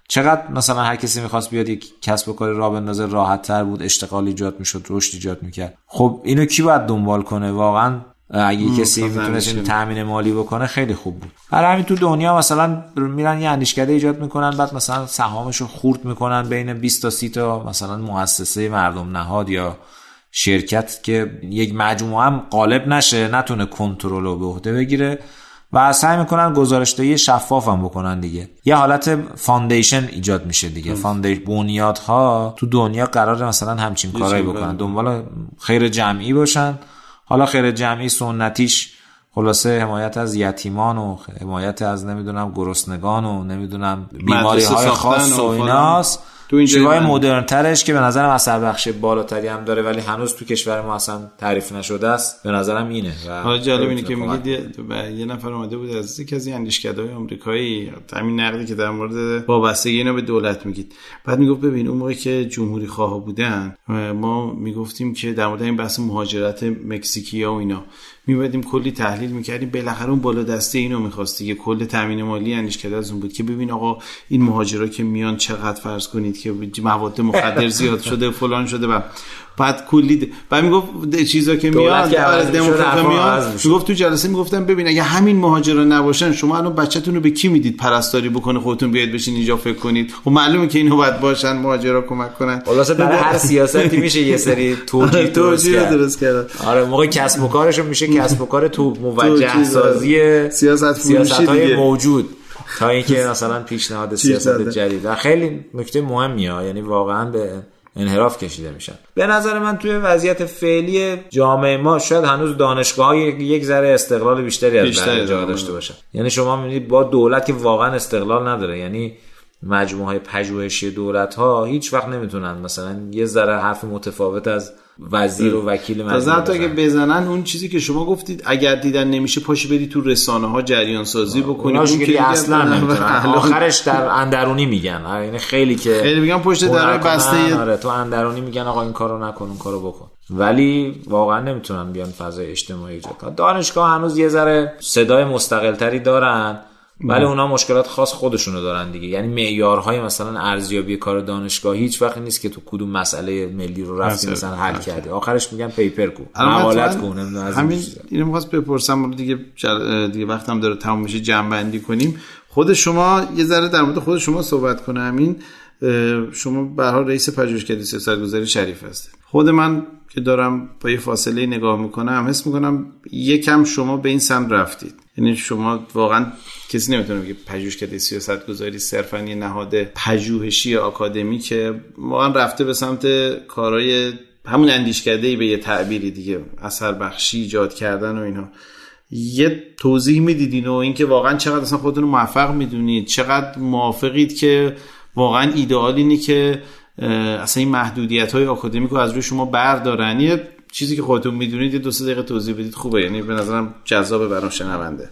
چقدر مثلا هر کسی می‌خواست بیاد یک کسب و کاری را بندازه راحت تر بود اشتغال ایجاد می‌شد رشد ایجاد می‌کرد. خب اینو کی باید دنبال کنه؟ واقعا اگه کسی می‌تونست تامین مالی بکنه خیلی خوب بود. برای همین تو دنیا مثلا میرن یه اندیشکده ایجاد می‌کنن بعد مثلا سهامش رو خورد می‌کنن بین 20 تا 30 تا مثلا مؤسسه مردم نهاد یا شرکت که یک مجموعه هم غالب نشه نتونه کنترل رو به عهده بگیره و سعی می‌کنن گزارشدهی شفاف هم بکنن دیگه. یه حالت foundation ایجاد میشه دیگه. foundation بنیادها تو دنیا قرار مثلا همچین کارایی بکنن. دنبال خیر جمعی باشن. حالا خیر جمعی سنتیش خلاصه حمایت از یتیمان و حمایت از نمی‌دونم گرسنگان و نمی‌دونم بیماری های خاص و ایناست. تو این مدرن ترش که به نظرم اثر بخش بالاتری هم داره ولی هنوز تو کشور ما اصلا تعریف نشده است. به نظرم اینه حالا جالب اینه که میگید یه نفر اومده بود از یکی از اندیشکدهای آمریکایی. همین نقدی که در مورد وابستگی اینو به دولت میگید. بعد می‌گفت ببین اون موقع که جمهوری خواه بودن ما می‌گفتیم که در مورد این بحث مهاجرت مکزیکیا و اینا. میبدیم کلی تحلیل می‌کردیم. بالاخره اون بالا دسته اینو می‌خواستی که کل تامین مالی اندیش کرده از اون بود که ببین آقا این مهاجرا که میان چقدر فرض کنید که مواد مخدر زیاد شده فلان شده و بعد کلی بعد می‌گفت چیزا که میاد آره دموکرات میاد. می‌گفت تو جلسه می‌گفتم ببین اگه همین مهاجرا نباشن شما الان بچه‌تون رو به کی می‌دید پرستاری بکنه خودتون بیاید بشین اینجا فکر کنید؟ خب معلومه که اینو باید باشن مهاجرا کمک کنن. خلاص برای هر سیاستی میشه یه سری توجیه توجیه درست کرد. آره موقع کسب و کارشون میشه کسب و کار تو موجه سازی سیاست سیاست های موجود. تا اینکه مثلا پیشنهاد سیاست جدید. و خیلی نکته مهمیه یعنی واقعا به انحراف کشیده میشن. به نظر من توی وضعیت فعلی جامعه ما شاید هنوز دانشگاه های یک ذره استقلال بیشتری از بیشتر جا داشته باشن. یعنی شما می‌بینید با دولت که واقعا استقلال نداره. یعنی مجموعه پژوهشی دولت ها هیچ وقت نمی‌تونن مثلا یه ذره حرف متفاوت از وزیر و وکیل مجلس حتی اگه بزنن. اون چیزی که شما گفتید اگر دیدن نمیشه پاشی بری تو رسانه ها جریان سازی بکنی اون که اصلا آخرش در اندرونی میگن. یعنی خیلی که خیلی میگن پشت در بسته. آره تو اندرونی میگن آقا این کارو نکن اون کارو بکن. ولی واقعا نمی‌تونن بیان فضای اجتماعی ایجاد کنن. دانشگاه هنوز یه ذره صدای مستقل تری دارن. ولی اونا مشکلات خاص خودشونو دارن دیگه. یعنی معیارهای مثلا ارزیابی کار دانشگاه هیچ وقت نیست که تو کدوم مسئله ملی رو رفتی مثلا حل کردی. آخرش میگن پیپر کو. مقالت کو همین اینو می‌خواست بپرسم. دیگه جل... دیگه وقتم داره تموم میشه جمع بندی کنیم. خود شما یه ذره در مورد خود شما صحبت کنه همین شما به حال رئیس پژوهشکده سیاستگذاری شریف هستید. خود من که دارم با یه فاصله نگاه می‌کنم حس می‌کنم یکم شما به این سمت رفتید. یعنی شما واقعا کسی نمی‌تونه بگه پژوهشکده سیاست گذاری صرفا یه نهاد پژوهشی آکادمی که واقعا رفته به سمت کارهای همون اندیشکده ای به یه تعبیری دیگه اثر بخشی ایجاد کردن و اینا. یه توضیح می‌دیدین و اینکه واقعا چقدر اصلا خودتون موفق می‌دونید چقدر موافقید که واقعا ایدئال اینه که اصلا این محدودیت های آکادمیک رو از روی شما بردارن. یه چیزی که خودتون می‌دونید یه دو سه دقیقه توضیح بدید. خوبه یعنی به نظرم جذابه برام شنونده.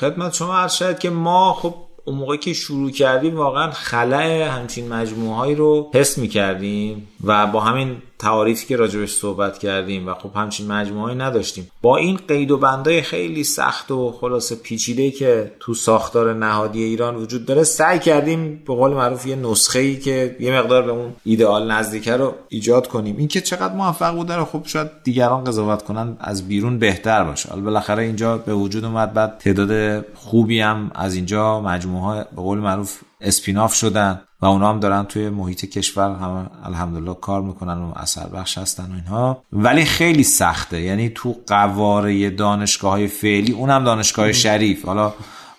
خدمت شما عرض که ما خب اون موقعی که شروع کردیم واقعا خلع همچین مجموعه رو حس می کردیم و با همین تعاریفی که راجبش صحبت کردیم و خب همچین مجموعه نداشتیم. با این قید و بندای خیلی سخت و خلاصه پیچیده که تو ساختار نهادی ایران وجود داره سعی کردیم به قول معروف یه نسخه ای که یه مقدار به اون ایدئال نزدیکه رو ایجاد کنیم. این که چقدر موفق بوده رو خب شاید دیگران قضاوت کنن از بیرون بهتر باشه. حالا بالاخره اینجا به وجود اومد بعد تعداد خوبی هم از اینجا مجموعه به قول معروف اسپیناف شدن و اونا هم دارن توی محیط کشور هم الحمدلله کار می‌کنن و اثر بخش هستن و اینها. ولی خیلی سخته. یعنی تو قواره دانشگاه های فعلی اونم دانشگاه شریف. حالا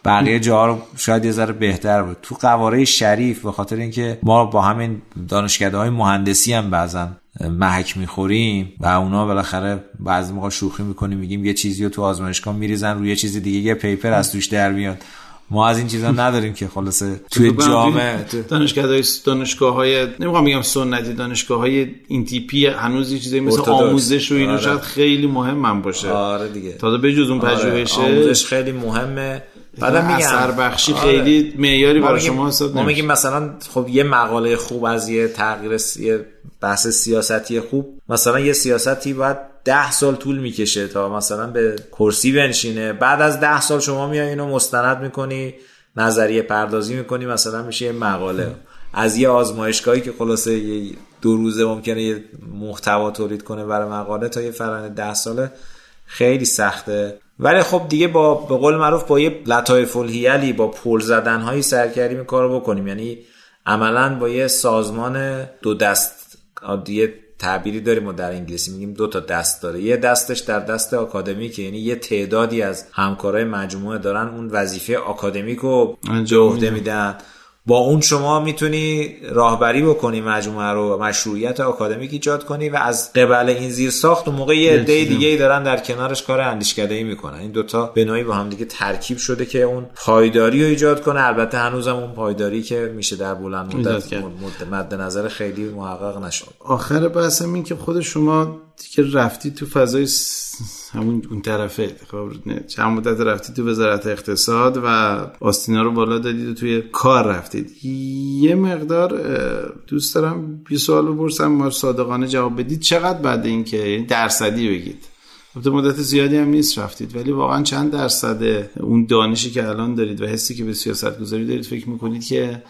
بقیه جاها رو شاید یه ذره بهتر بود. تو قواره شریف به خاطر اینکه ما با همین دانشکده های مهندسی هم بعضا محک می‌خوریم و اونا بالاخره بعضی موقع شوخی می‌کنیم میگیم یه چیزی رو تو آزمایشگاه میریزن روی یه چیز دیگه یه پیپر از توش در میاد. ما از این چیزا نداریم که خلاصه توی جامعه دانشگاه دانشگاه های نمی‌خوام بگم سنتی دانشگاه های این تیپی هنوز یه چیزی مثل آموزش و اینا آره. شاید خیلی مهم باشه آره دیگه تا به جز اون پژوهشه آره. آموزش خیلی مهمه بعدم میگم اثر بخشی آره. خیلی معیاری برای شما حساب ما میگیم مثلا خب یه مقاله خوب از یه تغییر یه بحث سیاستی خوب. مثلا یه سیاستی باید ده سال طول می‌کشه تا مثلا به کرسی بنشینه. بعد از ده سال شما میای اینو مستند می‌کنی نظریه پردازی می‌کنی مثلا میشه یه مقاله. از یه آزمایشگاهی که خلاصه یه دو روزه ممکنه یه محتوا تولید کنه برای مقاله تا یه فرآیند ده ساله خیلی سخته. ولی خب دیگه با به قول معروف با یه لطایف الهیلی با پول زدن هایی سرکردیم کارو بکنیم. یعنی عملا با یه سازمان دو دست یه تعبیری داریم و در انگلیسی میگیم دو تا دست داره. یه دستش در دست آکادمیک یعنی یه تعدادی از همکارای مجموعه دارن اون وظیفه آکادمیک رو به عهده میدن. با اون شما می‌تونی راهبری بکنی مجموعه رو مشروعیت آکادمیک ایجاد کنی و از قبل این زیر ساخت و موقع یه عده دیگه ای دارن در کنارش کار اندیشکده ای می‌کنن. این دوتا به نوعی با هم دیگه ترکیب شده که اون پایداری رو ایجاد کنه. البته هنوزم اون پایداری که میشه در بلند مدت مد نظر خیلی محقق نشد. آخر بحثم این که خود شما دیگه رفتی تو فضای همون اون طرفه خب چند مدت رفتید تو وزارت اقتصاد و آستینا رو بالا دادید و توی کار رفتید یه مقدار دوست دارم یه سوال بپرسم ما صادقانه جواب بدید. چقدر بعد اینکه یعنی درصدی بگید؟ البته مدت زیادی هم نیست رفتید ولی واقعا چند درصد اون دانشی که الان دارید و حسی که به سیاست گذاری دارید فکر می‌کنید که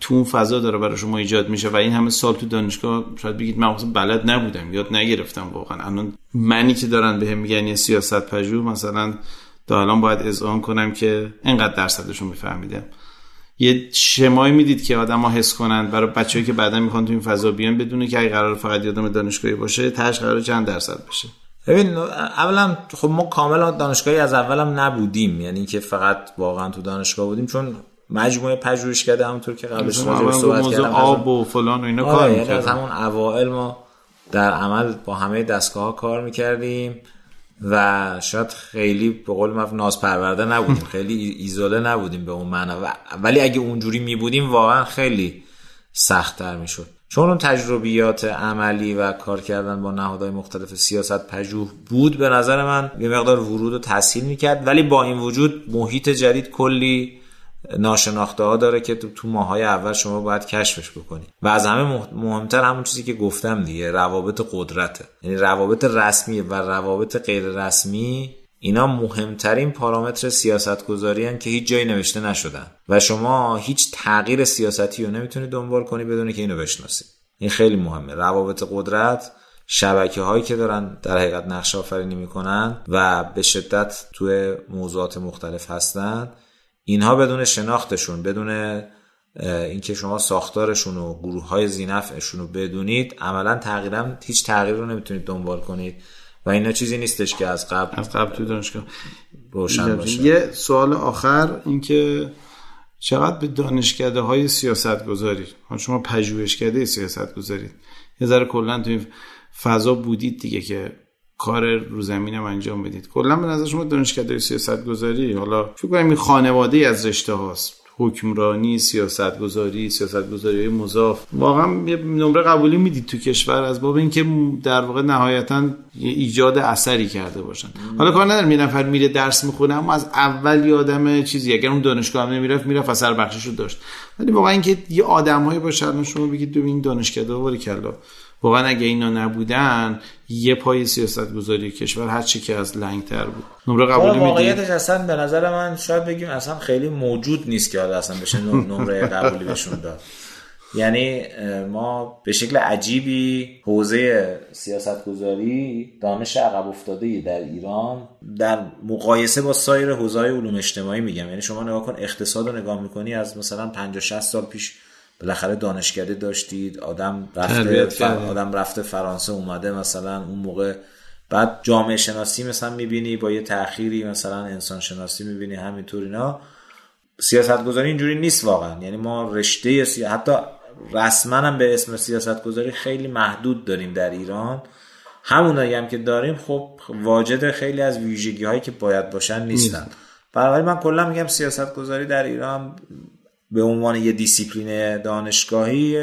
تو اون فضا داره برای شما ایجاد میشه و این همه سال تو دانشگاه شاید بگید من بلد نبودم یاد نگرفتم واقعا. الان منی که دارن به هم میگن یه سیاست پژوه مثلا تا الان باید اذعان کنم که اینقدر درصدشون میفهمیدم. یه شمایی می‌دید که آدما حس کنند برای بچه‌ای که بعدا می‌خوان تو این فضا بیان بدونه که اگه قرار فقط یادم دانشگاهی باشه تاش قرار چند درصد بشه ببین اولا خب ما کاملا دانشگاهی از اولم نبودیم یعنی که فقط واقعا تو دانشگاه بودیم چون مجموعه پژوهشکده همونطور که قبلش صحبت کردم. آب و فلان و اینا کار یعنی از همون اوائل ما در عمل با همه دستگاه ها کار می‌کردیم و شاید خیلی به قول من ناز پرورده نبودیم خیلی ایزوله نبودیم به اون معنا. ولی اگه اونجوری می بودیم واقعا خیلی سختتر می‌شد. چون اون تجربیات عملی و کار کردن با نهادهای مختلف سیاست پژوه بود به نظر من یه مقدار ورود و تسهیل می‌کرد. ولی با این وجود محیط جدید کلی ناشناخته ها داره که تو, ماهای اول شما باید کشفش بکنی. و از همه مهمتر همون چیزی که گفتم دیگه روابط قدرته. یعنی روابط رسمی و روابط غیر رسمی اینا مهمترین پارامتر سیاست گذاری که هیچ جایی نوشته نشدن. و شما هیچ تغییر سیاستی رو نمی‌تونید دنبال کنی بدون که اینو بشناسید این خیلی مهمه. روابط قدرت شبکه هایی که دارن در حقیقت نقشه آفرینی می‌کنن و به شدت توی موضوعات مختلف هستن. اینها بدون شناختشون بدون اینکه شما ساختارشون و گروه های زینفشون رو بدونید عملا تغییرا هیچ تغییر رو نمی‌تونید دنبال کنید. و اینا چیزی نیستش که از قبل از قبل تو دانشگاه روشن باشه. یه سوال آخر اینکه چقدر به دانشکده های سیاست گذاری شما پژوهشکده سیاست گذارید یه ذره کلا تو فضا بودید دیگه که کار رو زمینم انجام بدید. کلا به نظر شما دانشکده سیاست گذاری حالا فکر کنم این خانواده از رشته هاست. حکمرانی سیاست گذاری سیاست گذاری مضاف. واقعا یه نمره قبولی می‌دید تو کشور از باب اینکه در واقع نهایتا ایجاد اثری کرده باشن. حالا کار ندارم یه نفر میره درس می‌خونه اما از اول یادم چیزی اگر اون دانشگاه هم نمی‌رفت می‌رفت اثر بخشش رو داشت. ولی واقعا اینکه یه آدمایی باشن شما بگید ببین دانشکده باری کلا. واقعا اگه اینا نبودن یه پای سیاست گذاری کشور هر چی که از لنگ تر بود. نمره قبولی واقعیتش اصلا به نظر من شاید بگیم اصلا خیلی موجود نیست که اصلا بشه نمره قبولی بهشون داد. یعنی ما به شکل عجیبی حوزه سیاست گذاری دانش عقب افتاده در ایران در مقایسه با سایر حوزه علوم اجتماعی میگم. یعنی شما نگاه کن اقتصاد رو نگاه می‌کنی از مثلا 50 60 سال پیش بالاخره دانشکده داشتید آدم رفته آدم رفته فرانسه اومده مثلا اون موقع بعد جامعه شناسی مثلا می‌بینی با یه تأخیری مثلا انسان شناسی می‌بینی همینطور اینا. سیاست گذاری اینجوری نیست واقعا. یعنی ما رشته سی... حتی رسما هم به اسم سیاست گذاری خیلی محدود داریم در ایران. همونایی هم که داریم خب واجد خیلی از ویژگی هایی که باید باشن نیستن. برای من کلا میگم سیاست گذاری در ایران به عنوان یه دیسیپلین دانشگاهی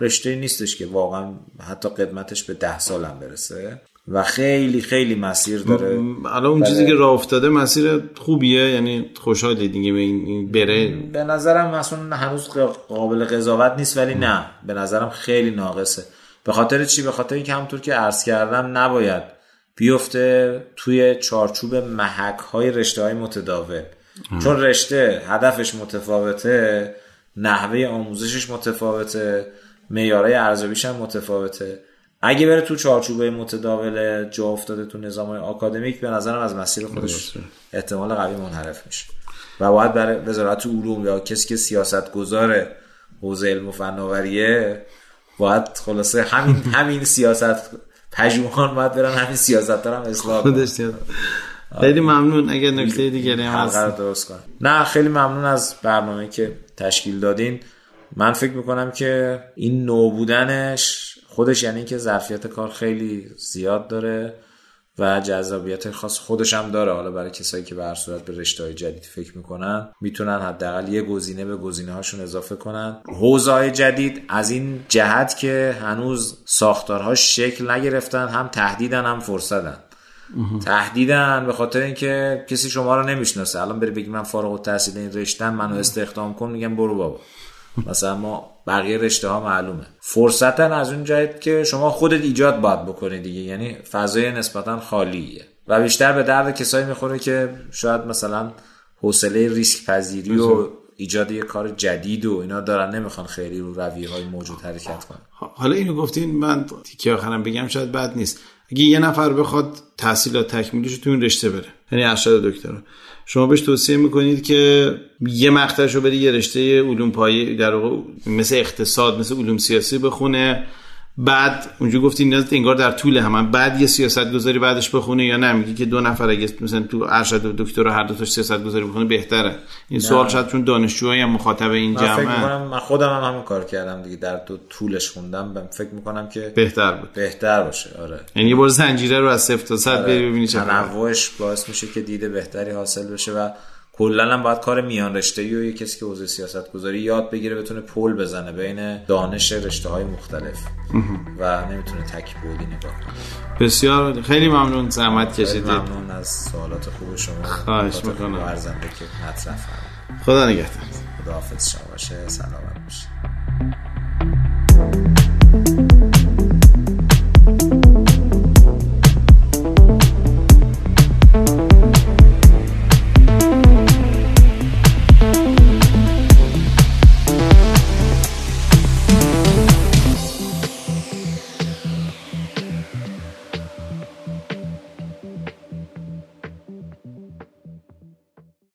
رشته نیستش که واقعا حتی قدمتش به ده سالم برسه. و خیلی خیلی مسیر داره. الان اون چیزی که راه افتاده مسیر خوبیه یعنی خوشحالی دیگه به این بره. به نظرم مثلا هنوز قابل قضاوت نیست ولی نه. به نظرم خیلی ناقصه. به خاطر چی؟ به خاطر اینکه همونطور که عرض کردم نباید بیفته توی چارچوب محک های رشته های متداول. چون رشته هدفش متفاوته نحوه آموزشش متفاوته معیارهای ارزیابیش هم متفاوته. اگه بره تو چارچوبه متداول جا افتاده تو نظام آکادمیک به نظرم از مسیر خودش احتمال قوی منحرف میشه. و باید برای وزارت علوم یا کسی که سیاست گذاره حوزه علم و فناوریه باید خلاصه همین همین سیاست پژوهان باید برن همین سیاست دارم اصلاح خیلی ممنون. اگر نکته دیگری هم رو درست کنم نه خیلی ممنون از برنامه که تشکیل دادین. من فکر می‌کنم که این نو بودنش خودش یعنی که ظرفیت کار خیلی زیاد داره و جذابیت خاص خودش هم داره. حالا برای کسایی که به هر صورت به رشته های جدید فکر می‌کنن می‌تونن حداقل یه گزینه به گزینه هاشون اضافه کنن. حوزه های جدید از این جهت که هنوز ساختارهاش شکل نگرفتن هم تهدیدن هم فرصتن. تهدیدن به خاطر اینکه کسی شما رو نمی‌شناسه. الان بری بگی من فارغ التحصیل این رشتم منو استخدام کن میگم برو بابا. مثلا ما بقیه رشته ها معلومه. فرصتا از اون جهت که شما خودت ایجاد باید بکنی دیگه. یعنی فضای نسبتا خالیه. و بیشتر به درد کسایی می‌خوره که شاید مثلا حوصله ریسک پذیری و ایجاد یه کار جدید و اینا دارن نمی‌خوان خیلی رو رویه های موجود حرکت کنن. حالا اینو گفتین من تیکه آخرم بگم شاید بد نیست. اگه یه نفر بخواد تحصیلات تکمیلیش تو این رشته بره. یعنی ارشد دکترا. شما بهش توصیه می‌کنید که یه مقطعش رو بره یه رشته علوم پایه در مثل اقتصاد مثل علوم سیاسی بخونه. بعد اونجا گفتی نیاز انگار در طول هم بعد یه سیاست گذاری بعدش بخونه یا نه؟ میگی که دو نفر اگه مثلا تو ارشد و دکتر هر دو تاش سیاست گذاری بخونه بهتره. این سوال شاید چون دانشجوها مخاطب این من فکر جمعه. می‌کنم من خودم هم همون کار کردم دیگه در تو طولش خوندم. بهم فکر می‌کنم که بهتر بود. بهتر باشه آره. یعنی یه بار زنجیره رو از صفر تا صد بری ببینی چه. تنوعش باعث میشه که دیده بهتری حاصل بشه و کلا هم باید کار میان رشته و یه کسی که حوزه سیاست گذاری یاد بگیره بتونه پل بزنه بین دانش رشته های مختلف. و نمی‌تونه تک بودی نگاه بسیار خیلی ممنون زحمت کشیدید. ممنون از سوالات خوب شما. خواهش می‌کنم. ارزنده که مطرح. خدا نگهدار. خداحافظ شما باشه. سلامت باشه